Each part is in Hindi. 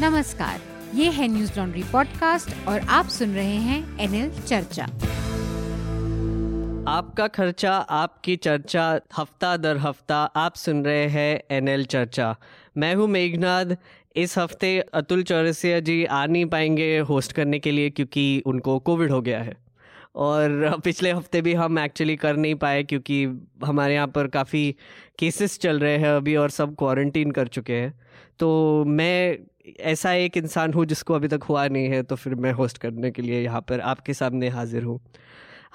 नमस्कार, ये है न्यूज़ लॉन्ड्री पॉडकास्ट और आप सुन रहे हैं एनएल चर्चा। आपका खर्चा, आपकी चर्चा, हफ़्ता दर हफ़्ता आप सुन रहे हैं एनएल चर्चा। मैं हूँ मेघनाद। इस हफ़्ते अतुल चौरसिया जी आ नहीं पाएँगे होस्ट करने के लिए क्योंकि उनको कोविड हो गया है। और पिछले हफ़्ते भी हम एक्चुअली कर नहीं पाए क्योंकि हमारे यहाँ पर काफ़ी केसेस चल रहे हैं अभी और सब क्वारंटीन कर चुके हैं। तो मैं ऐसा एक इंसान हूँ जिसको अभी तक हुआ नहीं है तो फिर मैं होस्ट करने के लिए यहाँ पर आपके सामने हाजिर हूँ।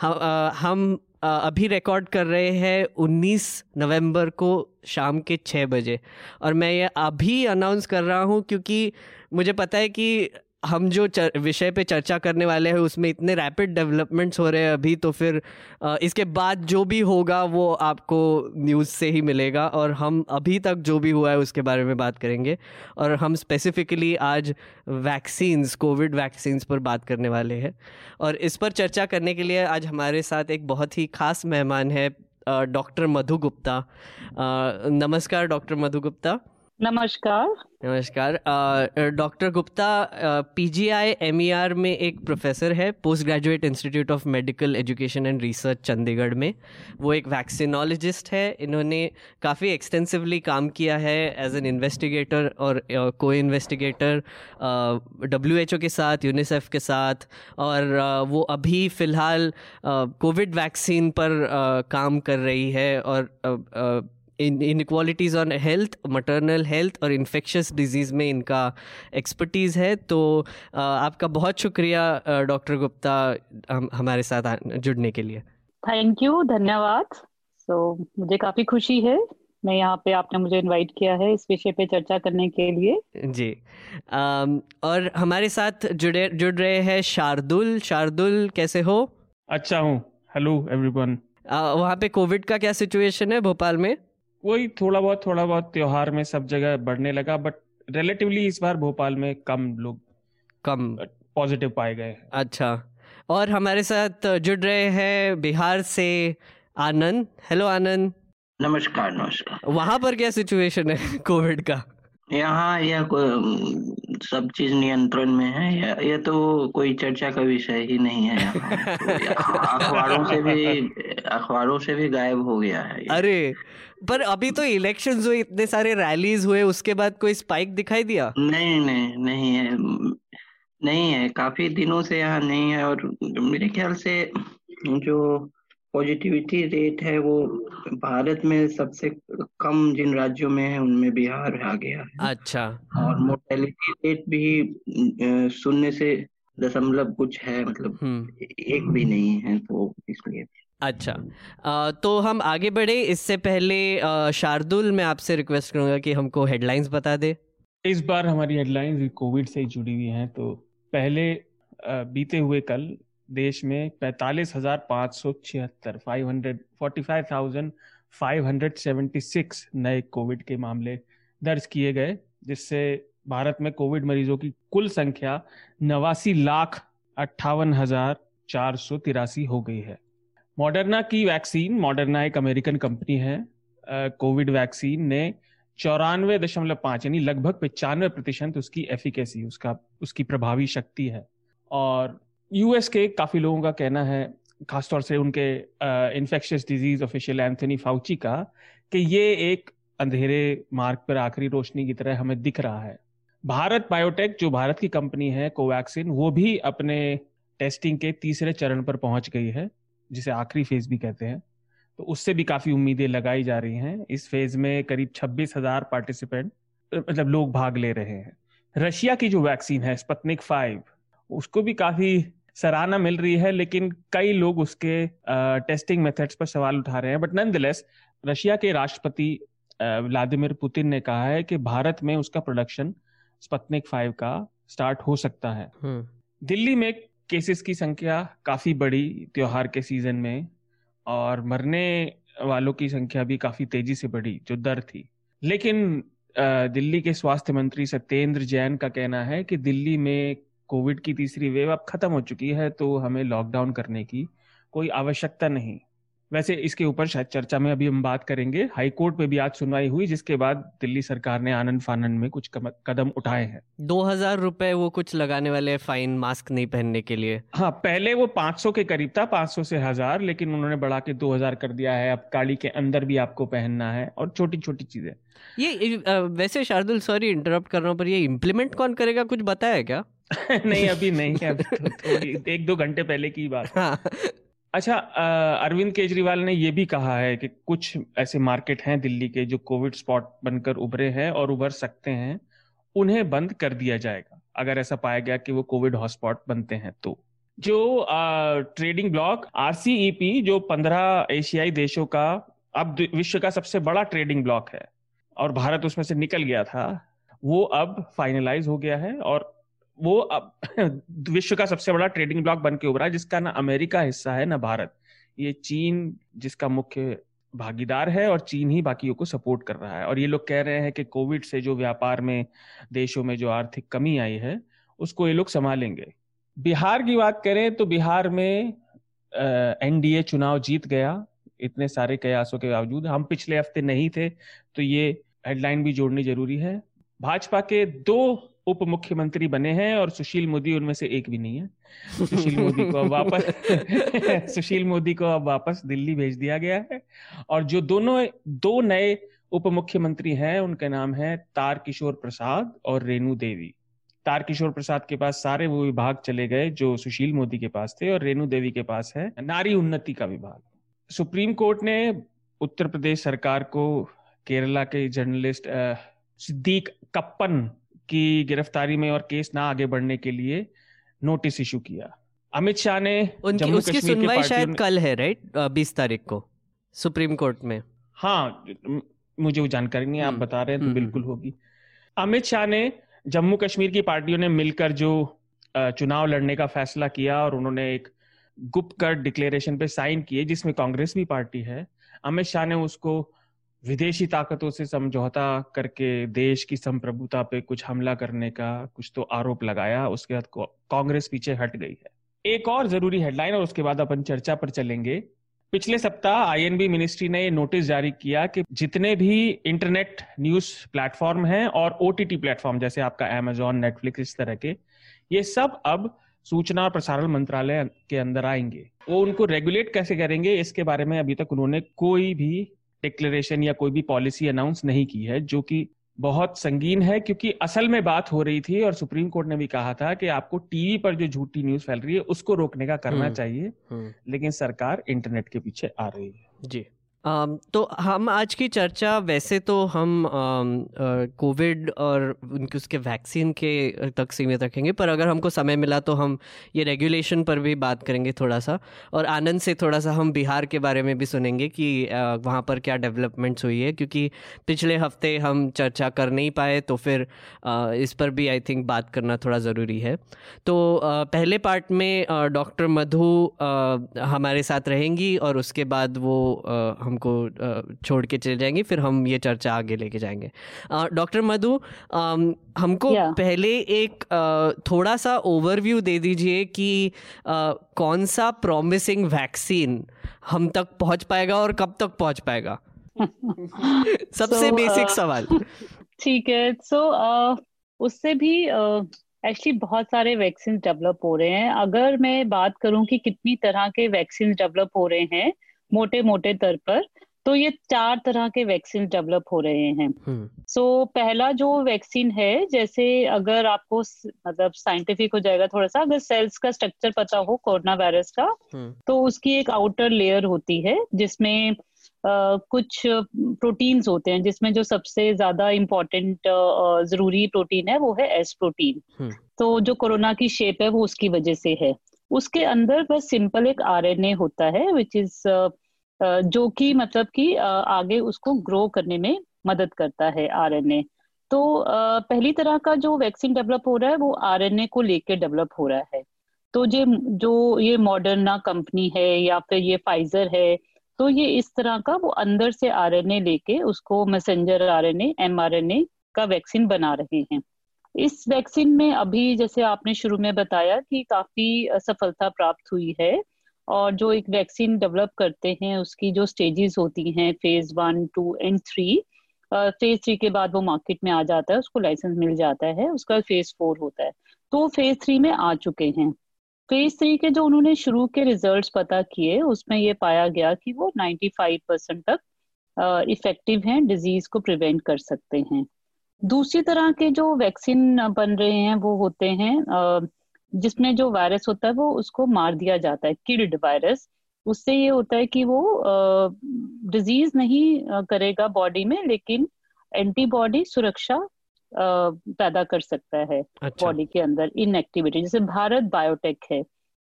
हम आ, हम आ, अभी रिकॉर्ड कर रहे हैं 19 नवंबर को शाम के छः बजे। और मैं ये अभी अनाउंस कर रहा हूँ क्योंकि मुझे पता है कि हम जो विषय पे चर्चा करने वाले हैं, उसमें इतने रैपिड डेवलपमेंट्स हो रहे हैं अभी तो फिर इसके बाद जो भी होगा, वो आपको न्यूज़ से ही मिलेगा और हम अभी तक जो भी हुआ है, उसके बारे में बात करेंगे। और हम स्पेसिफिकली आज वैक्सीन्स कोविड वैक्सीन्स पर बात करने वाले हैं। और इस पर चर्चा करने के लिए आज हमारे साथ एक बहुत ही खास मेहमान है डॉक्टर मधु गुप्ता। नमस्कार डॉक्टर मधु गुप्ता। नमस्कार। नमस्कार। डॉक्टर गुप्ता पीजीआई एमईआर में एक प्रोफेसर है post graduate institute of medical education and research Chandigarh में। वो एक वैक्सीनोलॉजिस्ट है। इन्होंने काफ़ी एक्सटेंसिवली काम किया है एज एन इन्वेस्टिगेटर और को इन्वेस्टिगेटर डब्ल्यू एच ओ के साथ यूनिसेफ के साथ और uh, वो अभी फ़िलहाल कोविड वैक्सीन पर uh, काम कर रही है और uh, inequalities on health maternal health और इन्फेक्शस डिज़ीज़ में इनका एक्सपर्टीज़ है। तो आपका बहुत शुक्रिया डॉक्टर गुप्ता हम हमारे साथ जुड़ने के लिए। थैंक यू धन्यवाद। सो so, मुझे काफ़ी खुशी है मैं यहाँ पे आपने मुझे इनवाइट किया है इस विषय पे चर्चा करने के लिए। जी। आम, और हमारे साथ जुड़े जुड़ रहे हैं शार्दुल। शार्दुल कैसे हो? अच्छा हूँ। हेलो एवरीवन वहाँ पे कोविड का क्या सिचुएशन है भोपाल में? वही थोड़ा बहुत थोड़ा बहुत त्योहार में सब जगह बढ़ने लगा बट रिलेटिवली इस बार भोपाल में कम लोग कम। पॉजिटिव पाए गए अच्छा। और हमारे साथ जुड़ रहे हैं बिहार से आनंद। हेलो आनंद। नमस्कार नमस्कार। वहाँ पर क्या सिचुएशन है कोविड का? यहाँ यह सब चीज़ नियंत्रण में है। यह, यह तो कोई चर्चा का विषय ही नहीं है तो अखबारों से भी अखबारों से भी गायब हो गया है अरे पर अभी तो इलेक्शंस हुए इतने सारे रैलीज हुए उसके बाद कोई स्पाइक दिखाई दिया? नहीं नहीं नहीं है। नहीं है। काफ़ी दिनों से यहाँ नहीं है और मेरे ख्याल से जो पॉजिटिविटी रेट है वो भारत में सबसे कम जिन राज्यों में है उनमें बिहार आ गया है। अच्छा। और मोर्टेलिटी रेट भी शून्य से दशमलव कुछ है मतलब हम्म। एक भी नहीं है तो इसलिए। अच्छा। आ, तो हम आगे बढ़े। इससे पहले शार्दुल मैं आपसे रिक्वेस्ट करूँगा कि हमको हेडलाइंस बता दे। इस बार हमारी हेडलाइंस कोविड से जुड़ी हुई हैं तो पहले बीते हुए कल देश में पैतालीस हज़ार पाँच सौ छिहत्तर five hundred forty five thousand five hundred seventy six नए कोविड के मामले दर्ज किए गए जिससे भारत में कोविड मरीजों की कुल संख्या नवासी लाख अट्ठावन हज़ार चार सौ तिरासी हो गई है। मॉडर्ना की वैक्सीन, मॉडर्ना एक अमेरिकन कंपनी है कोविड वैक्सीन ने चौरानवे दशमलव पाँच, यानी लगभग पचानवे प्रतिशत उसकी एफिकेसी उसका, उसकी प्रभावी शक्ति है। और यूएस के काफ़ी लोगों का कहना है, खासतौर से उनके infectious disease official Anthony Fauci का, कि ये एक अंधेरे मार्ग पर आखिरी रोशनी की तरह हमें दिख रहा है। भारत बायोटेक जो भारत की कंपनी है कोवैक्सिन वो भी अपने टेस्टिंग के तीसरे चरण पर पहुँच गई है। जिसे आखिरी फ़ेज़ भी कहते हैं तो उससे भी काफ़ी उम्मीदें लगाई जा रही हैं। इस फ़ेज़ में करीब छब्बीस हज़ार पार्टिसिपेंट मतलब लोग भाग ले रहे हैं। रशिया की जो वैक्सीन है स्पतनिक फाइव उसको भी काफ़ी सराहना मिल रही है लेकिन कई लोग उसके टेस्टिंग मेथड्स पर सवाल उठा रहे हैं। बट नन रशिया के राष्ट्रपति व्लादिमिर पुतिन ने कहा है कि भारत में उसका प्रोडक्शन स्पतनिक फाइव का स्टार्ट हो सकता है। हम्म। दिल्ली में केसेस की संख्या काफ़ी बड़ी त्योहार के सीज़न में, और मरने वालों की संख्या भी काफ़ी तेज़ी से बढ़ी, जो दर थी। लेकिन दिल्ली के स्वास्थ्य मंत्री सत्येंद्र जैन का कहना है कि दिल्ली में कोविड की तीसरी वेव अब खत्म हो चुकी है तो हमें लॉकडाउन करने की कोई आवश्यकता नहीं। वैसे इसके ऊपर शायद चर्चा में अभी हम बात करेंगे। हाई कोर्ट में भी आज सुनवाई हुई जिसके बाद दिल्ली सरकार ने आनंद फानन में कुछ कदम उठाए हैं। दो हज़ार रुपए वो कुछ लगाने वाले फाइन मास्क नहीं पहनने के लिए। हाँ पहले वो 500 के करीब था 500 से हज़ार लेकिन उन्होंने बढ़ा के 2000 कर दिया है। अब गाड़ी के अंदर भी आपको पहनना है और छोटी छोटी चीज़ें। ये वैसे शार्दुल सॉरी इंटरप्ट कर रहा हूँ पर ये इम्प्लीमेंट कौन करेगा? कुछ बताया क्या? नहीं अभी नहीं है अभी तो एक दो घंटे पहले की बात। हाँ। अच्छा अरविंद केजरीवाल ने यह भी कहा है कि कुछ ऐसे मार्केट हैं दिल्ली के जो कोविड स्पॉट बनकर उभरे हैं और उभर सकते हैं, उन्हें बंद कर दिया जाएगा, अगर ऐसा पाया गया कि वो कोविड हॉटस्पॉट बनते हैं तो। जो ट्रेडिंग ब्लॉक, आरसीईपी, जो पंद्रह एशियाई देशों का, अब विश्व का सबसे बड़ा ट्रेडिंग ब्लॉक है, और भारत उसमें से निकल गया था, वो अब फाइनलाइज हो गया है और वो अब विश्व का सबसे बड़ा ट्रेडिंग ब्लॉक बन के उभरा, जिसका ना अमेरिका हिस्सा है, ना भारत। ये चीन, जिसका मुख्य भागीदार है और चीन ही बाकियों को सपोर्ट कर रहा है। और ये लोग कह रहे हैं कि कोविड से जो व्यापार में, देशों में जो आर्थिक कमी आई है, उसको ये लोग संभालेंगे। बिहार की बात करें तो बिहार में एनडीए चुनाव जीत गया। इतने सारे कयासों के बावजूद। हम पिछले हफ़्ते नहीं थे तो ये हेडलाइन भी जोड़नी ज़रूरी है। भाजपा के दो उप मुख्यमंत्री बने हैं और सुशील मोदी उनमें से एक भी नहीं है। सुशील मोदी को अब वापस सुशील मोदी को अब वापस दिल्ली भेज दिया गया है। और जो दोनों, दो नए उप मुख्यमंत्री हैं, उनके नाम है तार किशोर प्रसाद और रेणु देवी। तार किशोर प्रसाद के पास सारे वो विभाग चले गए जो सुशील मोदी के पास थे और रेणु देवी के पास है। नारी उन्नति का विभाग। सुप्रीम कोर्ट ने उत्तर प्रदेश सरकार को केरला के जर्नलिस्ट सिद्दीक कप्पन की गिरफ्तारी में और केस ना आगे बढ़ने के लिए नोटिस इशू किया। अमित शाह ने उनकी उसकी सुनवाई शायद कल है राइट बीस तारीख को सुप्रीम कोर्ट में। हाँ मुझे वो जानकारी नहीं आप हम्म, बता रहे हैं तो हम्म, बिल्कुल हम्म। होगी। अमित शाह ने जम्मू कश्मीर की पार्टियों ने मिलकर जो चुनाव लड़ने का फैसला किया और उन्होंने एक गुप्त कर डिक्लेरेशन पे साइन किए जिसमें कांग्रेस भी पार्टी है। अमित शाह ने उसको विदेशी ताकतों से समझौता करके देश की संप्रभुता पे कुछ हमला करने का कुछ तो आरोप लगाया, उसके बाद कांग्रेस पीछे हट गई है। एक और ज़रूरी हेडलाइन और उसके बाद अपन चर्चा पर चलेंगे। पिछले सप्ताह आईएनबी मिनिस्ट्री ने ये नोटिस जारी किया कि जितने भी इंटरनेट न्यूज़ प्लेटफॉर्म हैं और ओटीटी प्लेटफॉर्म जैसे आपका एमेजॉन नेटफ्लिक्स इस तरह के, ये सब अब सूचना और प्रसारण मंत्रालय के अंदर आएँगे। वो उनको रेगुलेट कैसे करेंगे, इसके बारे में अभी तक उन्होंने कोई भी डिक्लेरेशन या कोई भी पॉलिसी अनाउंस नहीं की है जो कि बहुत संगीन है क्योंकि असल में बात हो रही थी और सुप्रीम कोर्ट ने भी कहा था कि आपको टीवी पर जो झूठी न्यूज़ फैल रही है उसको रोकने का करना हम्म, चाहिए हम्म। लेकिन सरकार इंटरनेट के पीछे आ रही है जी तो हम आज की चर्चा वैसे तो हम कोविड और उनके, उसके वैक्सीन के तक सीमित रखेंगे, पर अगर हमको समय मिला तो हम ये रेगुलेशन पर भी बात करेंगे थोड़ा सा और आनंद से थोड़ा सा हम बिहार के बारे में भी सुनेंगे कि वहाँ पर क्या डेवलपमेंट्स हुई है, क्योंकि पिछले हफ़्ते हम चर्चा कर नहीं पाए तो फिर इस पर भी आई थिंक बात करना थोड़ा ज़रूरी है। तो पहले पार्ट में डॉक्टर मधु हमारे साथ रहेंगी और उसके बाद वो हमको छोड़ के चले जाएँगे फिर हम ये चर्चा आगे लेके जाएँगे। डॉक्टर मधु हमको yeah. पहले एक थोड़ा सा ओवरव्यू दे दीजिए कि कौन सा प्रॉमिसिंग वैक्सीन हम तक पहुँच पाएगा और कब तक पहुँच पाएगा? सबसे बेसिक so, uh, सवाल। ठीक है। सो so, uh, उससे भी एक्चुअली uh, बहुत सारे वैक्सीन डेवलप हो रहे हैं। अगर मैं बात करूँ कि कितनी तरह के वैक्सीन डेवलप हो रहे हैं मोटे मोटे तर पर तो ये चार तरह के वैक्सीन डेवलप हो रहे हैं सो हम्म। so, पहला जो वैक्सीन है जैसे अगर आपको मतलब साइंटिफिक हो जाएगा थोड़ा सा अगर सेल्स का स्ट्रक्चर पता हो कोरोना वायरस का हम्म। तो उसकी एक आउटर लेयर होती है जिसमें Uh, कुछ प्रोटीन्स होते हैं जिसमें जो सबसे ज़्यादा इम्पोर्टेंट uh, ज़रूरी प्रोटीन है वो है एस प्रोटीन हम्म। तो जो कोरोना की शेप है वो उसकी वजह से है उसके अंदर बस सिंपल एक आरएनए होता है विच इज़ जो कि मतलब कि आगे उसको ग्रो करने में मदद करता है आरएनए। तो पहली तरह का जो वैक्सीन डेवलप हो रहा है, वो आरएनए को लेके डेवलप हो रहा है। तो ये, जो ये मॉडर्ना कंपनी है या फिर ये फाइजर है तो ये इस तरह का वो अंदर से आरएनए लेके उसको मैसेंजर आरएनए एमआरएनए का वैक्सीन बना रहे हैं। इस वैक्सीन में अभी जैसे आपने शुरू में बताया कि काफ़ी सफलता प्राप्त हुई है और जो एक वैक्सीन डेवलप करते हैं, उसकी जो स्टेजेस होती हैं phase one two and three phase three के बाद वो मार्केट में आ जाता है, उसको लाइसेंस मिल जाता है, उसका फ़ेज़ फोर होता है। तो फ़ेज़ थ्री में आ चुके हैं। फ़ेज़ थ्री के जो उन्होंने शुरू के रिजल्ट्स पता किए, उसमें ये पाया गया कि वो 95 परसेंट तक इफ़ेक्टिव हैं डिज़ीज़ को प्रिवेंट कर सकते हैं। दूसरी तरह के जो वैक्सीन बन रहे हैं वो होते हैं जिसमें जो वायरस होता है वो उसको मार दिया जाता है किल्ड वायरस। उससे ये होता है कि वो डिज़ीज़ नहीं करेगा बॉडी में लेकिन एंटीबॉडी सुरक्षा पैदा कर सकता है अच्छा। बॉडी के अंदर इनएक्टिवेटेड जैसे भारत बायोटेक है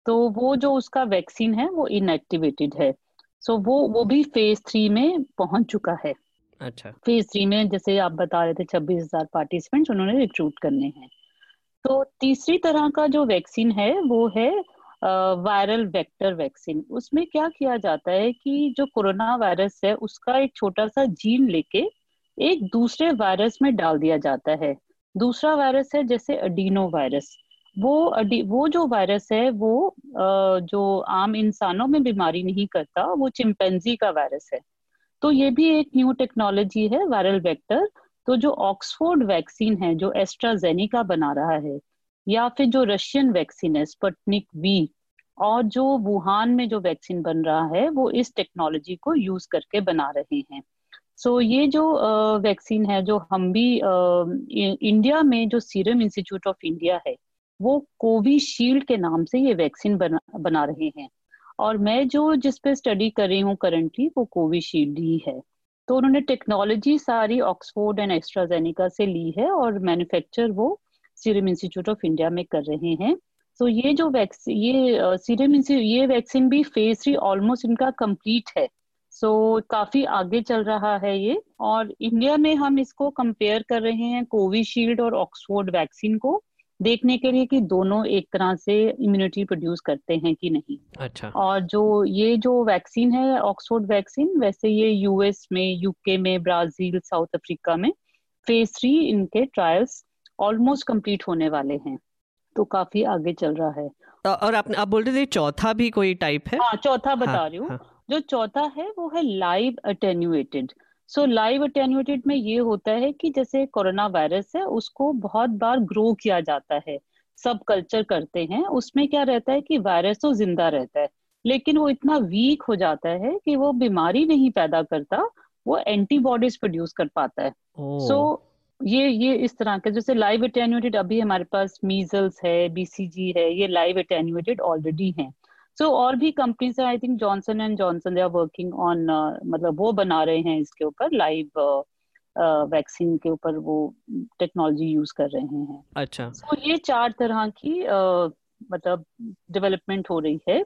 तो वो जो उसका वैक्सीन है वो इनएक्टिवेटेड है। सो वो वो भी फ़ेज़ थ्री में पहुँच चुका है। अच्छा। फ़ेज़ थ्री में जैसे आप बता रहे थे छब्बीस हज़ार पार्टिसिपेंट्स उन्होंने रिक्रूट करने हैं। तो तीसरी तरह का जो वैक्सीन है, वो है वायरल वेक्टर वैक्सीन उसमें क्या किया जाता है कि जो कोरोना वायरस है, उसका एक छोटा सा जीन लेके एक दूसरे वायरस में डाल दिया जाता है। दूसरा वायरस है, जैसे अडीनो वायरस वो अडी वो जो वायरस है, वो जो आम इंसानों में बीमारी नहीं करता, वो चिंपैंजी का वायरस है। तो ये भी एक न्यू टेक्नोलॉजी है वायरल वेक्टर तो जो ऑक्सफोर्ड वैक्सीन है जो एस्ट्राजेनिका बना रहा है या फिर जो रशियन वैक्सीन है स्पटनिक वी और जो वुहान में जो वैक्सीन बन रहा है वो इस टेक्नोलॉजी को यूज़ करके बना रहे हैं। सो so, ये जो वैक्सीन है जो हम भी इंडिया में जो सीरम इंस्टीट्यूट ऑफ़ इंडिया है वो कोविशील्ड के नाम से ये वैक्सीन बना बना रहे हैं। और मैं जो जिस पे स्टडी कर रही हूँ करंटली वो कोविशील्ड ही है। तो उन्होंने टेक्नोलॉजी सारी ऑक्सफोर्ड एंड एक्स्ट्राजेनिका से ली है और मैन्युफैक्चर वो सीरम इंस्टीट्यूट ऑफ़ इंडिया में कर रहे हैं। तो ये जो वैक्सीन ये सीरम ये वैक्सीन भी फ़ेज़ थ्री ऑलमोस्ट इनका कंप्लीट है। सो so, काफ़ी आगे चल रहा है ये और इंडिया में हम इसको कंपेयर कर रहे हैं कोविशील्ड और ऑक्सफोर्ड वैक्सीन को। देखने के लिए कि दोनों एक तरह से इम्यूनिटी प्रोड्यूस करते हैं कि नहीं। अच्छा। और जो ये जो वैक्सीन है ऑक्सफोर्ड वैक्सीन वैसे ये यूएस में यूके में ब्राज़ील साउथ अफ्रीका में फ़ेज़ थ्री इनके ट्रायल्स ऑलमोस्ट कंप्लीट होने वाले हैं। तो काफ़ी आगे चल रहा है। और आप आप बोल रहे थे चौथा भी कोई टाइप है? हाँ चौथा बता हाँ, रही हूँ। हाँ. जो चौथा है वो है live attenuated so live attenuated में ये होता है कि जैसे कोरोना वायरस है उसको बहुत बार ग्रो किया जाता है। सब कल्चर करते हैं उसमें क्या रहता है कि वायरस तो ज़िंदा रहता है लेकिन वो इतना वीक हो जाता है कि वो बीमारी नहीं पैदा करता वो एंटीबॉडीज प्रोड्यूस कर पाता है। सो oh. so, ये ये इस तरह के जैसे लाइव अटेन्यूएटेड अभी हमारे पास मीजल्स है बीसीजी है ये लाइव अटेन्यूएटेड ऑलरेडी हैं। सो so, और भी कंपनीज़ है I think Johnson and Johnson they are working on मतलब वो बना रहे हैं इसके ऊपर लाइव वैक्सीन uh, के ऊपर वो टेक्नोलॉजी यूज़ कर रहे हैं। अच्छा। So, ये चार तरह की uh, मतलब डेवलपमेंट हो रही है।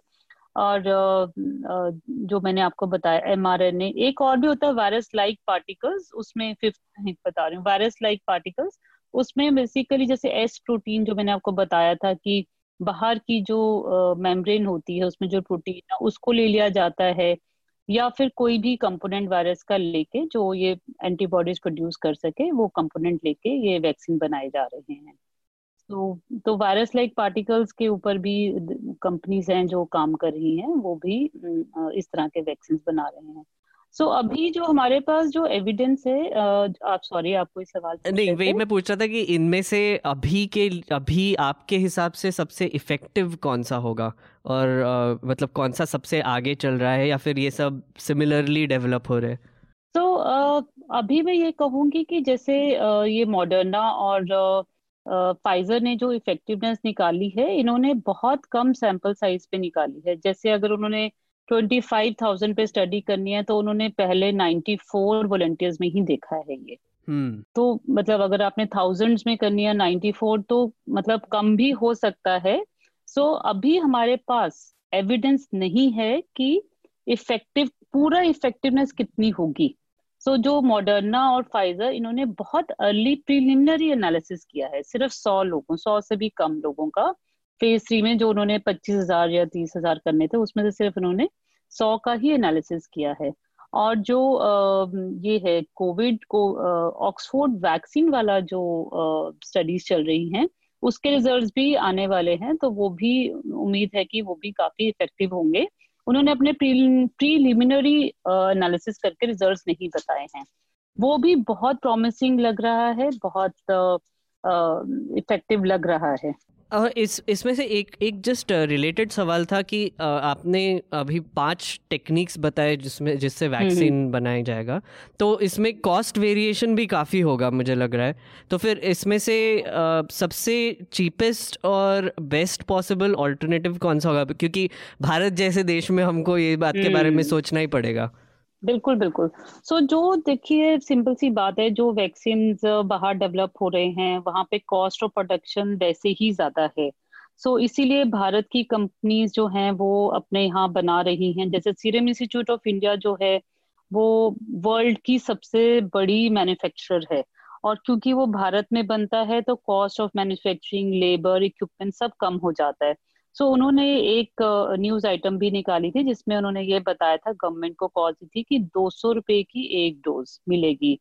और uh, जो मैंने आपको बताया एम आर एन एक और भी होता है वायरस लाइक पार्टिकल्स उसमें फिफ्थ बता रही हूँ वायरस लाइक पार्टिकल्स उसमें बेसिकली जैसे एस प्रोटीन जो मैंने आपको बताया था कि बाहर की जो मेम्ब्रेन होती है, उसमें जो प्रोटीन है, उसको ले लिया जाता है या फिर कोई भी कंपोनेंट वायरस का लेके जो ये एंटीबॉडीज प्रोड्यूस कर सके, वो कंपोनेंट लेके ये वैक्सीन बनाए जा रहे हैं। तो तो वायरस लाइक पार्टिकल्स के ऊपर भी कंपनीज़ हैं जो काम कर रही हैं, वो भी इस तरह के वैक्सीन बना रहे हैं। सो so, अभी जो हमारे पास जो एविडेंस है आप सॉरी आप कोई सवाल नहीं वही मैं पूछ रहा था कि इनमें से अभी के अभी आपके हिसाब से सबसे इफ़ेक्टिव कौन सा होगा? और आ, मतलब कौन सा सबसे आगे चल रहा है या फिर ये सब सिमिलरली डेवलप हो रहे हैं? तो so, अभी मैं ये कहूँगी कि जैसे ये मॉडर्ना और फाइजर ने जो इफेक्टिवनेस निकाली है इन्होंने बहुत कम सैंपल साइज़ पे निकाली है। जैसे अगर उन्होंने ट्वेंटी फाइव थाउज़ेंड पे स्टडी करनी है तो उन्होंने पहले नाइन्टी फोर वॉलेंटियर्स में ही देखा है ये। hmm. तो मतलब अगर आपने थाउजेंड्स में करनी है नाइन्टी फोर तो मतलब कम भी हो सकता है। सो so, अभी हमारे पास एविडेंस नहीं है कि इफ़ेक्टिव पूरा इफेक्टिवनेस कितनी होगी। सो so, जो मॉडर्ना और फाइजर इन्होंने बहुत अर्ली प्रिलिमिनरी एनालिसिस किया है सिर्फ़ सौ लोगों सौ से भी कम लोगों का। फ़ेज़ थ्री में जो उन्होंने पच्चीस हज़ार या तीस हज़ार करने थे उसमें से सिर्फ़ उन्होंने सौ का ही एनालिसिस किया है। और जो ये है कोविड को ऑक्सफोर्ड वैक्सीन वाला जो स्टडीज़ चल रही हैं, उसके रिजल्ट्स भी आने वाले हैं तो वो भी उम्मीद है कि वो भी काफ़ी इफ़ेक्टिव होंगे। उन्होंने अपने प्रीलिमिनरी एनालिसिस करके रिजल्ट्स नहीं बताए हैं। वो भी बहुत प्रॉमिसिंग लग रहा है, बहुत इफ़ेक्टिव लग रहा है। इस इसमें से एक एक जस्ट रिलेटेड सवाल था कि आपने अभी पाँच टेक्निक्स बताए जिसमें जिससे वैक्सीन हम्म, हम्म। बनाया जाएगा तो इसमें कॉस्ट वेरिएशन भी काफ़ी होगा मुझे लग रहा है तो फिर इसमें से सबसे चीपेस्ट और बेस्ट पॉसिबल ऑल्टरनेटिव कौन सा होगा क्योंकि भारत जैसे देश में हमको ये बात के बारे में हम्म। सोचना ही पड़ेगा बिल्कुल बिल्कुल। सो so, जो देखिए सिंपल सी बात है जो वैक्सीन बाहर डेवलप हो रहे हैं वहाँ पे कॉस्ट ऑफ़ प्रोडक्शन वैसे ही ज़्यादा है। सो so, इसीलिए भारत की कंपनीज़ जो हैं वो अपने यहाँ बना रही हैं। जैसे सीरम इंस्टीट्यूट ऑफ़ इंडिया जो है वो वर्ल्ड की सबसे बड़ी मैन्युफैक्चरर है। और क्योंकि वो भारत में बनता है तो cost of manufacturing labour equipment सब कम हो जाता है। सो so, उन्होंने एक न्यूज़ आइटम भी निकाली थी जिसमें उन्होंने ये बताया था गवर्नमेंट को कॉल दी थी कि दो सौ रुपए की एक डोज मिलेगी।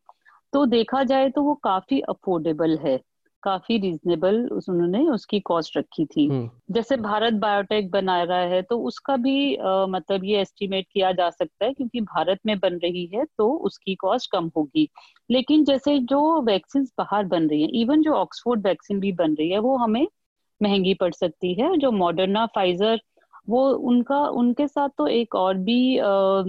तो देखा जाए तो वो काफ़ी अफोर्डेबल है काफ़ी रीजनेबल उस उन्होंने उसकी कॉस्ट रखी थी। हम्म। जैसे भारत बायोटेक बना रहा है तो उसका भी आ, मतलब ये एस्टिमेट किया जा सकता है क्योंकि भारत में बन रही है तो उसकी कॉस्ट कम होगी। लेकिन जैसे जो वैक्सीन बाहर बन रही है इवन जो ऑक्सफोर्ड वैक्सीन भी बन रही है वो हमें महँगी पड़ सकती है जो मॉडर्ना फाइजर वो उनका उनके साथ तो एक और भी आ,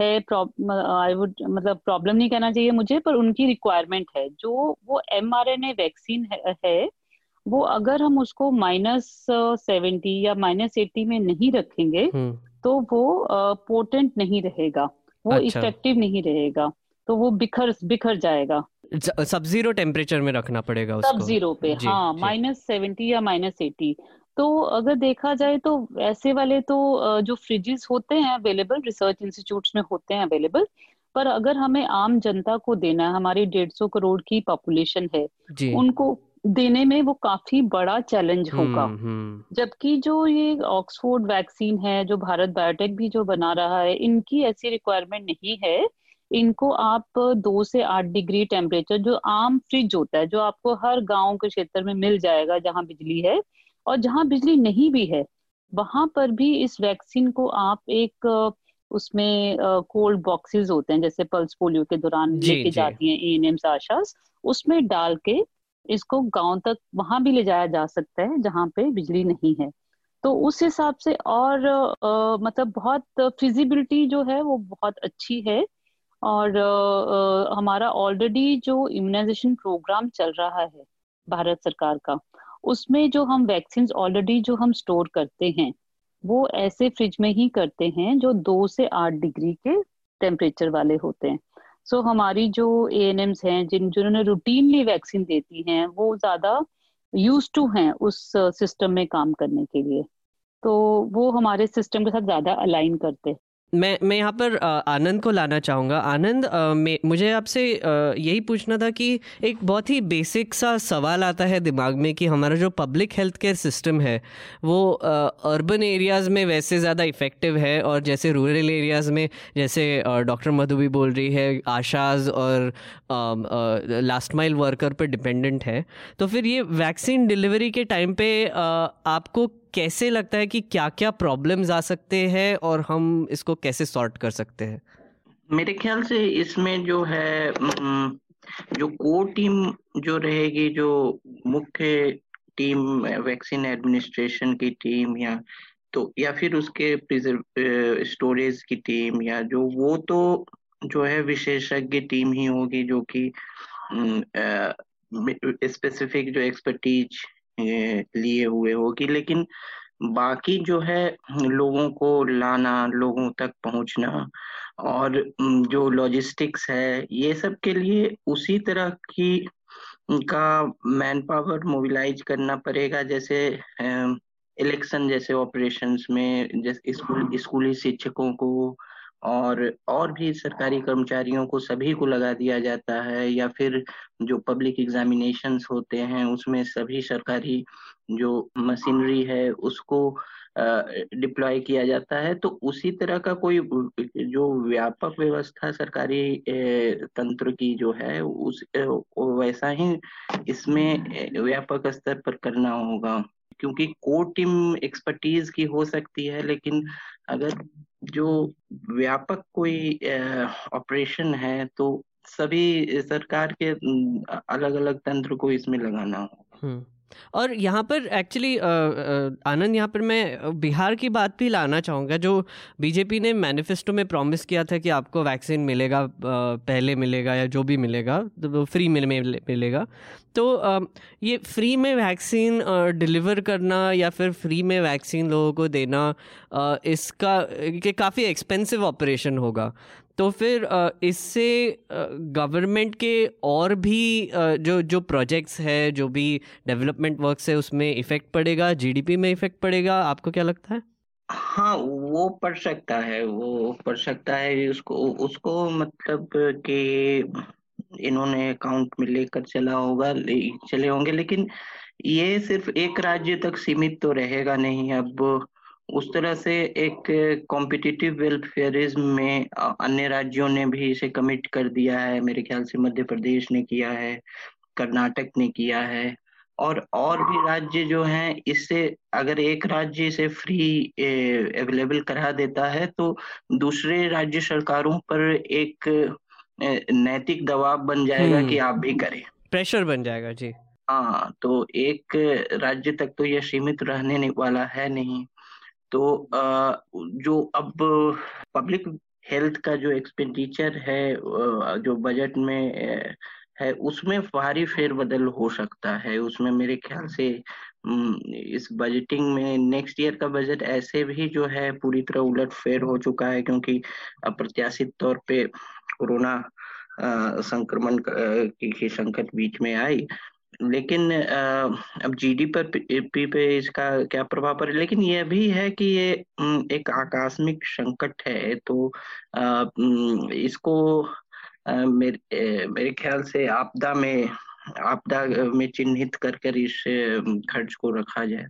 है आई वुड मतलब प्रॉब्लम नहीं कहना चाहिए मुझे पर उनकी रिक्वायरमेंट है जो वो M R N A vaccine है, वो अगर हम उसको माइनस सेवेंटी या माइनस एट्टी में नहीं रखेंगे हम्म। तो वो पोटेंट नहीं रहेगा वो इफ़ेक्टिव अच्छा। नहीं रहेगा तो वो बिखर बिखर जाएगा सब ज़ीरो टेम्परेचर में रखना पड़ेगा उसको। सब ज़ीरो पे जी, हाँ माइनस सेवेंटी या माइनस एटी तो अगर देखा जाए तो ऐसे वाले तो जो फ्रिजेस होते हैं अवेलेबल रिसर्च इंस्टीट्यूट में होते हैं अवेलेबल पर अगर हमें आम जनता को देना है हमारी डेढ़ सौ करोड़ की पॉपुलेशन है उनको देने में वो काफ़ी बड़ा चैलेंज हम्म, होगा। हम्म। जबकि जो ये ऑक्सफोर्ड वैक्सीन है जो भारत बायोटेक भी जो बना रहा है इनकी ऐसी रिक्वायरमेंट नहीं है इनको आप दो से आठ डिग्री टेम्परेचर जो आम फ्रिज होता है जो आपको हर गाँव के क्षेत्र में मिल जाएगा जहाँ बिजली है और जहाँ बिजली नहीं भी है वहाँ पर भी इस वैक्सीन को आप एक उसमें कोल्ड बॉक्सेस होते हैं जैसे पल्स पोलियो के दौरान लेके जाती हैं ए एन एम आशास उसमें डाल के इसको गाँव तक वहाँ भी ले जाया जा सकता है जहाँ पे बिजली नहीं है। तो उस हिसाब से और आ, मतलब बहुत फिजिबिलिटी जो है वो बहुत अच्छी है। और हमारा ऑलरेडी जो इम्यूनाइजेशन प्रोग्राम चल रहा है भारत सरकार का उसमें जो हम वैक्सीन ऑलरेडी जो हम स्टोर करते हैं वो ऐसे फ्रिज में ही करते हैं जो दो से आठ डिग्री के टेम्परेचर वाले होते हैं। सो so, हमारी जो ए एन एम्स हैं जिन जिन्होंने रूटीनली वैक्सीन देती हैं वो ज़्यादा यूज़ टू हैं उस सिस्टम में काम करने के लिए। तो वो हमारे सिस्टम के साथ ज़्यादा अलाइन करते हैं। मैं मैं यहाँ पर आनंद को लाना चाहूँगा। आनंद मुझे आपसे यही पूछना था कि एक बहुत ही बेसिक सा सवाल आता है दिमाग में कि हमारा जो पब्लिक हेल्थ केयर सिस्टम है, वो अर्बन एरियाज़ में वैसे ज़्यादा इफ़ेक्टिव है और जैसे रूरल एरियाज़ में, जैसे डॉक्टर मधु भी बोल रही है, आशाज और लास्ट माइल वर्कर पर डिपेंडेंट है। तो फिर ये वैक्सीन डिलीवरी के टाइम पे आपको कैसे लगता है कि क्या क्या प्रॉब्लम्स आ सकते हैं और हम इसको कैसे सॉर्ट कर सकते हैं? मेरे ख्याल से इसमें जो है जो कोर टीम जो रहेगी, जो मुख्य टीम वैक्सीन एडमिनिस्ट्रेशन की टीम या तो या फिर उसके स्टोरेज की टीम या जो, वो तो जो है विशेषज्ञ टीम ही होगी जो कि स्पेसिफिक जो एक्सपर्टीज लिए हुए होगी। लेकिन बाकी जो है, लोगों को लाना, लोगों तक पहुँचना और जो लॉजिस्टिक्स है, ये सब के लिए उसी तरह की, का मैन पावर मोबिलाइज करना पड़ेगा। जैसे इलेक्शन जैसे ऑपरेशंस में, जैसे स्कूल, स्कूली शिक्षकों को और और भी सरकारी कर्मचारियों को सभी को लगा दिया जाता है या फिर जो पब्लिक एग्जामिनेशन होते हैं, उसमें सभी सरकारी जो मशीनरी है, उसको डिप्लॉय किया जाता है। तो उसी तरह का कोई जो व्यापक व्यवस्था सरकारी तंत्र की जो है, उस वैसा ही इसमें व्यापक स्तर पर करना होगा। क्योंकि कोर टीम एक्सपर्टीज की हो सकती है, लेकिन अगर जो व्यापक कोई ऑपरेशन है तो सभी सरकार के अलग अलग तंत्र को इसमें लगाना हो हम्म। और यहाँ पर एक्चुअली आनंद, यहाँ पर मैं बिहार की बात भी लाना चाहूँगा, जो बीजेपी ने मैनिफेस्टो में प्रॉमिस किया था कि आपको वैक्सीन मिलेगा पहले मिलेगा या जो भी मिलेगा तो फ्री में मिलेगा। तो ये फ्री में वैक्सीन डिलीवर करना या फिर फ्री में वैक्सीन लोगों को देना इसका काफ़ी एक्सपेंसिव ऑपरेशन होगा। तो फिर इससे गवर्नमेंट के और भी जो जो प्रोजेक्ट्स है जो भी डेवलपमेंट वर्क्स है उसमें इफ़ेक्ट पड़ेगा जीडीपी में इफ़ेक्ट पड़ेगा आपको क्या लगता है? हाँ वो पड़ सकता है वो पड़ सकता है उसको उसको मतलब कि इन्होंने अकाउंट में लेकर चला होगा ले, चले होंगे लेकिन ये सिर्फ़ एक राज्य तक सीमित तो रहेगा नहीं अब उस तरह से एक कॉम्पिटिटिव वेलफेयरिज्म में अन्य राज्यों ने भी इसे कमिट कर दिया है। मेरे ख्याल से मध्य प्रदेश ने किया है कर्नाटक ने किया है। और और भी राज्य जो हैं इससे अगर एक राज्य इसे फ्री अवेलेबल करा देता है तो दूसरे राज्य सरकारों पर एक नैतिक दबाव बन जाएगा कि हम्म। आप भी करें। प्रेशर बन जाएगा जी। हाँ तो एक राज्य तक तो यह सीमित रहने वाला है नहीं। तो जो अब पब्लिक हेल्थ का जो एक्सपेंडिचर है जो बजट में है, उसमें भारी फेरबदल हो सकता है। उसमें मेरे ख्याल से इस बजटिंग में नेक्स्ट ईयर का बजट ऐसे भी जो है, पूरी तरह उलट फेर हो चुका है क्योंकि अप्रत्याशित तौर पे कोरोना संक्रमण की संकट बीच में आई। लेकिन अब जीडी पर पी पे इसका क्या प्रभाव पड़े? लेकिन यह भी है कि ये एक आकस्मिक संकट है तो इसको मेरे मेरे ख्याल से आपदा में आपदा में चिन्हित कर कर इस खर्च को रखा जाए।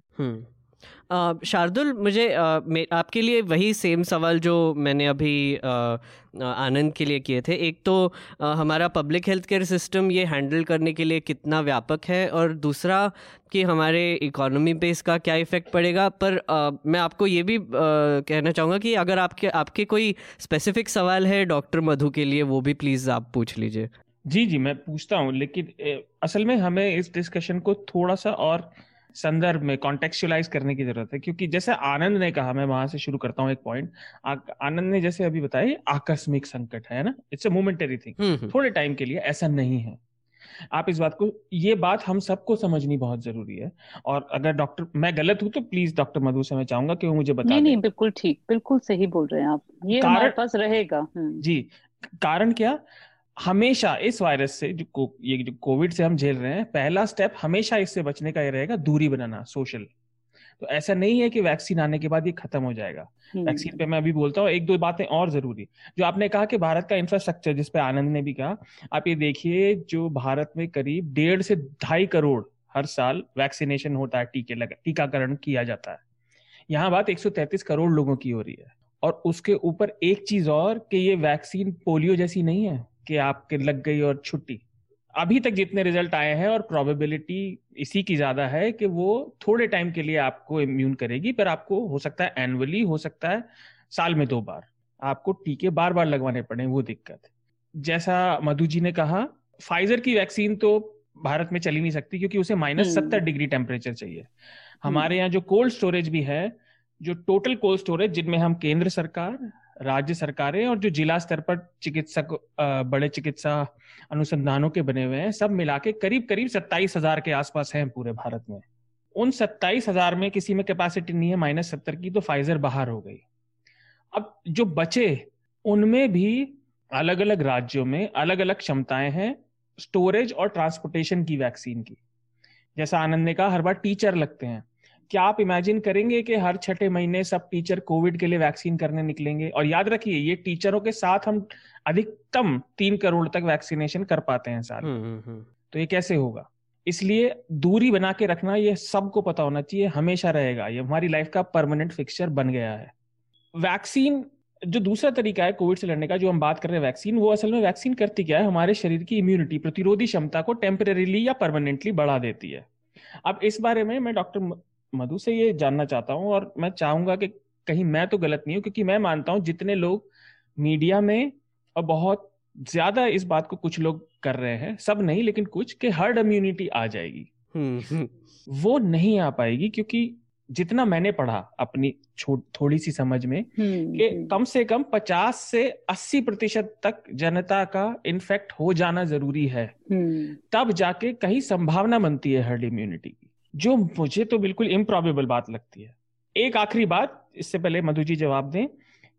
शार्दुल मुझे आपके लिए वही सेम सवाल जो मैंने अभी आनंद के लिए किए थे। एक तो हमारा पब्लिक हेल्थ केयर सिस्टम ये हैंडल करने के लिए कितना व्यापक है और दूसरा कि हमारे इकोनॉमी पे इसका क्या इफ़ेक्ट पड़ेगा? पर आ, मैं आपको ये भी आ, कहना चाहूँगा कि अगर आपके आपके कोई स्पेसिफिक सवाल है डॉक्टर मधु के लिए वो भी प्लीज़ आप पूछ लीजिए। जी जी मैं पूछता हूँ लेकिन असल में हमें इस डिस्कशन को थोड़ा सा और संदर्भ में कॉन्टेक्चुअलाइज करने की ज़रूरत है क्योंकि जैसे आनंद ने कहा मैं वहाँ से शुरू करता हूँ एक पॉइंट आनंद ने जैसे अभी बताया आकस्मिक संकट है ना? इट्स अ मोमेंटरी थिंग थोड़े टाइम के लिए ऐसा नहीं है। आप इस बात को ये बात हम सबको समझनी बहुत ज़रूरी है। और अगर डॉक्टर मैं गलत हूँ तो प्लीज़ डॉक्टर मधु से मैं चाहूँगा कि वो मुझे बता नहीं नहीं बिल्कुल ठीक बिल्कुल सही बोल रहे हैं आप। ये कारण, हमारे पास रहेगा। हम्म। जी कारण क्या? हमेशा इस वायरस से जो को, ये जो कोविड से हम झेल रहे हैं पहला स्टेप हमेशा इससे बचने का ये रहेगा दूरी बनाना सोशल तो ऐसा नहीं है कि वैक्सीन आने के बाद ये खत्म हो जाएगा। वैक्सीन हम्म। पे मैं अभी बोलता हूँ एक दो बातें और ज़रूरी। जो आपने कहा कि भारत का इंफ्रास्ट्रक्चर जिसपे आनंद ने भी कहा आप ये देखिए जो भारत में करीब डेढ़ से ढाई करोड़ हर साल वैक्सीनेशन होता है टीके लगा टीकाकरण किया जाता है। यहाँ बात 133 करोड़ लोगों की हो रही है। और उसके ऊपर एक चीज़ और कि ये वैक्सीन पोलियो जैसी नहीं है। कि आपके लग गई और छुट्टी। अभी तक जितने रिज़ल्ट आए हैं और प्रोबेबिलिटी इसी की ज़्यादा है कि वो थोड़े टाइम के लिए आपको इम्यून करेगी पर आपको हो सकता है एनुअली हो सकता है साल में दो बार। आपको टीके बार बार लगवाने पड़े वो दिक्कत। जैसा मधु जी ने कहा फाइजर की वैक्सीन तो भारत में चली नहीं सकती क्योंकि उसे माइनस सत्तर डिग्री टेम्परेचर चाहिए। हमारे यहाँ जो कोल्ड स्टोरेज भी है जो टोटल कोल्ड स्टोरेज जिनमें हम केंद्र सरकार राज्य सरकारें और जो जिला स्तर पर चिकित्सक बड़े चिकित्सा अनुसंधानों के बने हुए हैं, सब मिला के करीब करीब सत्ताईस हज़ार के आसपास हैं पूरे भारत में। उन सत्ताईस हज़ार में किसी में कैपेसिटी नहीं है माइनस सत्तर की तो फाइजर बाहर हो गई। अब जो बचे, उनमें भी अलग अलग राज्यों में अलग अलग क्षमताएँ हैं स्टोरेज और ट्रांसपोर्टेशन की वैक्सीन की। जैसा आनंद ने कहा, हर बार टीचर लगते हैं। क्या आप इमेजिन करेंगे कि हर छठे महीने सब टीचर कोविड के लिए वैक्सीन करने निकलेंगे? और याद रखिए ये टीचरों के साथ हम अधिकतम तीन करोड़ तक वैक्सीनेशन कर पाते हैं साल। हम्म, हम्म, हम्म। तो ये कैसे होगा? इसलिए दूरी बना के रखना ये सबको पता होना चाहिए हमेशा रहेगा। ये हमारी लाइफ का परमानेंट फिक्सचर बन गया है। वैक्सीन जो दूसरा तरीका है कोविड से लड़ने का जो हम बात कर रहे हैं वैक्सीन वो असल में वैक्सीन करती क्या है? हमारे शरीर की इम्यूनिटी प्रतिरोधी क्षमता को टेम्परेरीली या परमानेंटली बढ़ा देती है। अब इस बारे में मैं डॉक्टर मधु से ये जानना चाहता हूँ और मैं चाहूँगा कि कहीं मैं तो गलत नहीं हूँ क्योंकि मैं मानता हूँ जितने लोग मीडिया में और बहुत ज़्यादा इस बात को कुछ लोग कर रहे हैं सब नहीं लेकिन कुछ कि हर्ड इम्यूनिटी आ जाएगी। हम्म, हम्म। वो नहीं आ पाएगी क्योंकि जितना मैंने पढ़ा अपनी थोड़ी सी समझ में हम्म, कि कम से कम 50 से 80 प्रतिशत तक जनता का इन्फेक्ट हो जाना ज़रूरी है। तब जाके कहीं संभावना बनती है हर्ड इम्यूनिटी। जो मुझे तो बिल्कुल इम्प्रॉबेबल बात लगती है। एक आखिरी बात, इससे पहले मधु जी जवाब दें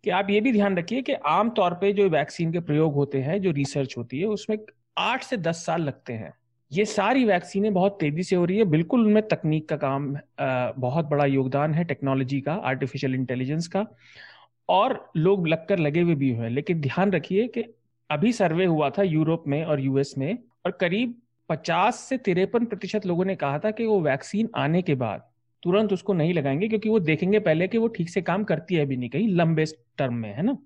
कि आप ये भी ध्यान रखिए कि आमतौर पे जो वैक्सीन के प्रयोग होते हैं, जो रिसर्च होती है, उसमें आठ से दस साल लगते हैं। ये सारी वैक्सीनें बहुत तेज़ी से हो रही है। बिल्कुल उनमें तकनीक का काम बहुत बड़ा योगदान है टेक्नोलॉजी का आर्टिफिशियल इंटेलिजेंस का। और लोग लगकर लगे हुए भी हुए हैं, लेकिन ध्यान रखिए कि अभी सर्वे हुआ था यूरोप में और यूएस में और करीब 50 से तिरपन प्रतिशत लोगों ने कहा था कि वो वैक्सीन आने के बाद तुरंत उसको नहीं लगाएँगे, क्योंकि वो देखेंगे पहले कि वो ठीक से काम करती है भी नहीं, कहीं लंबे टर्म में, है ना?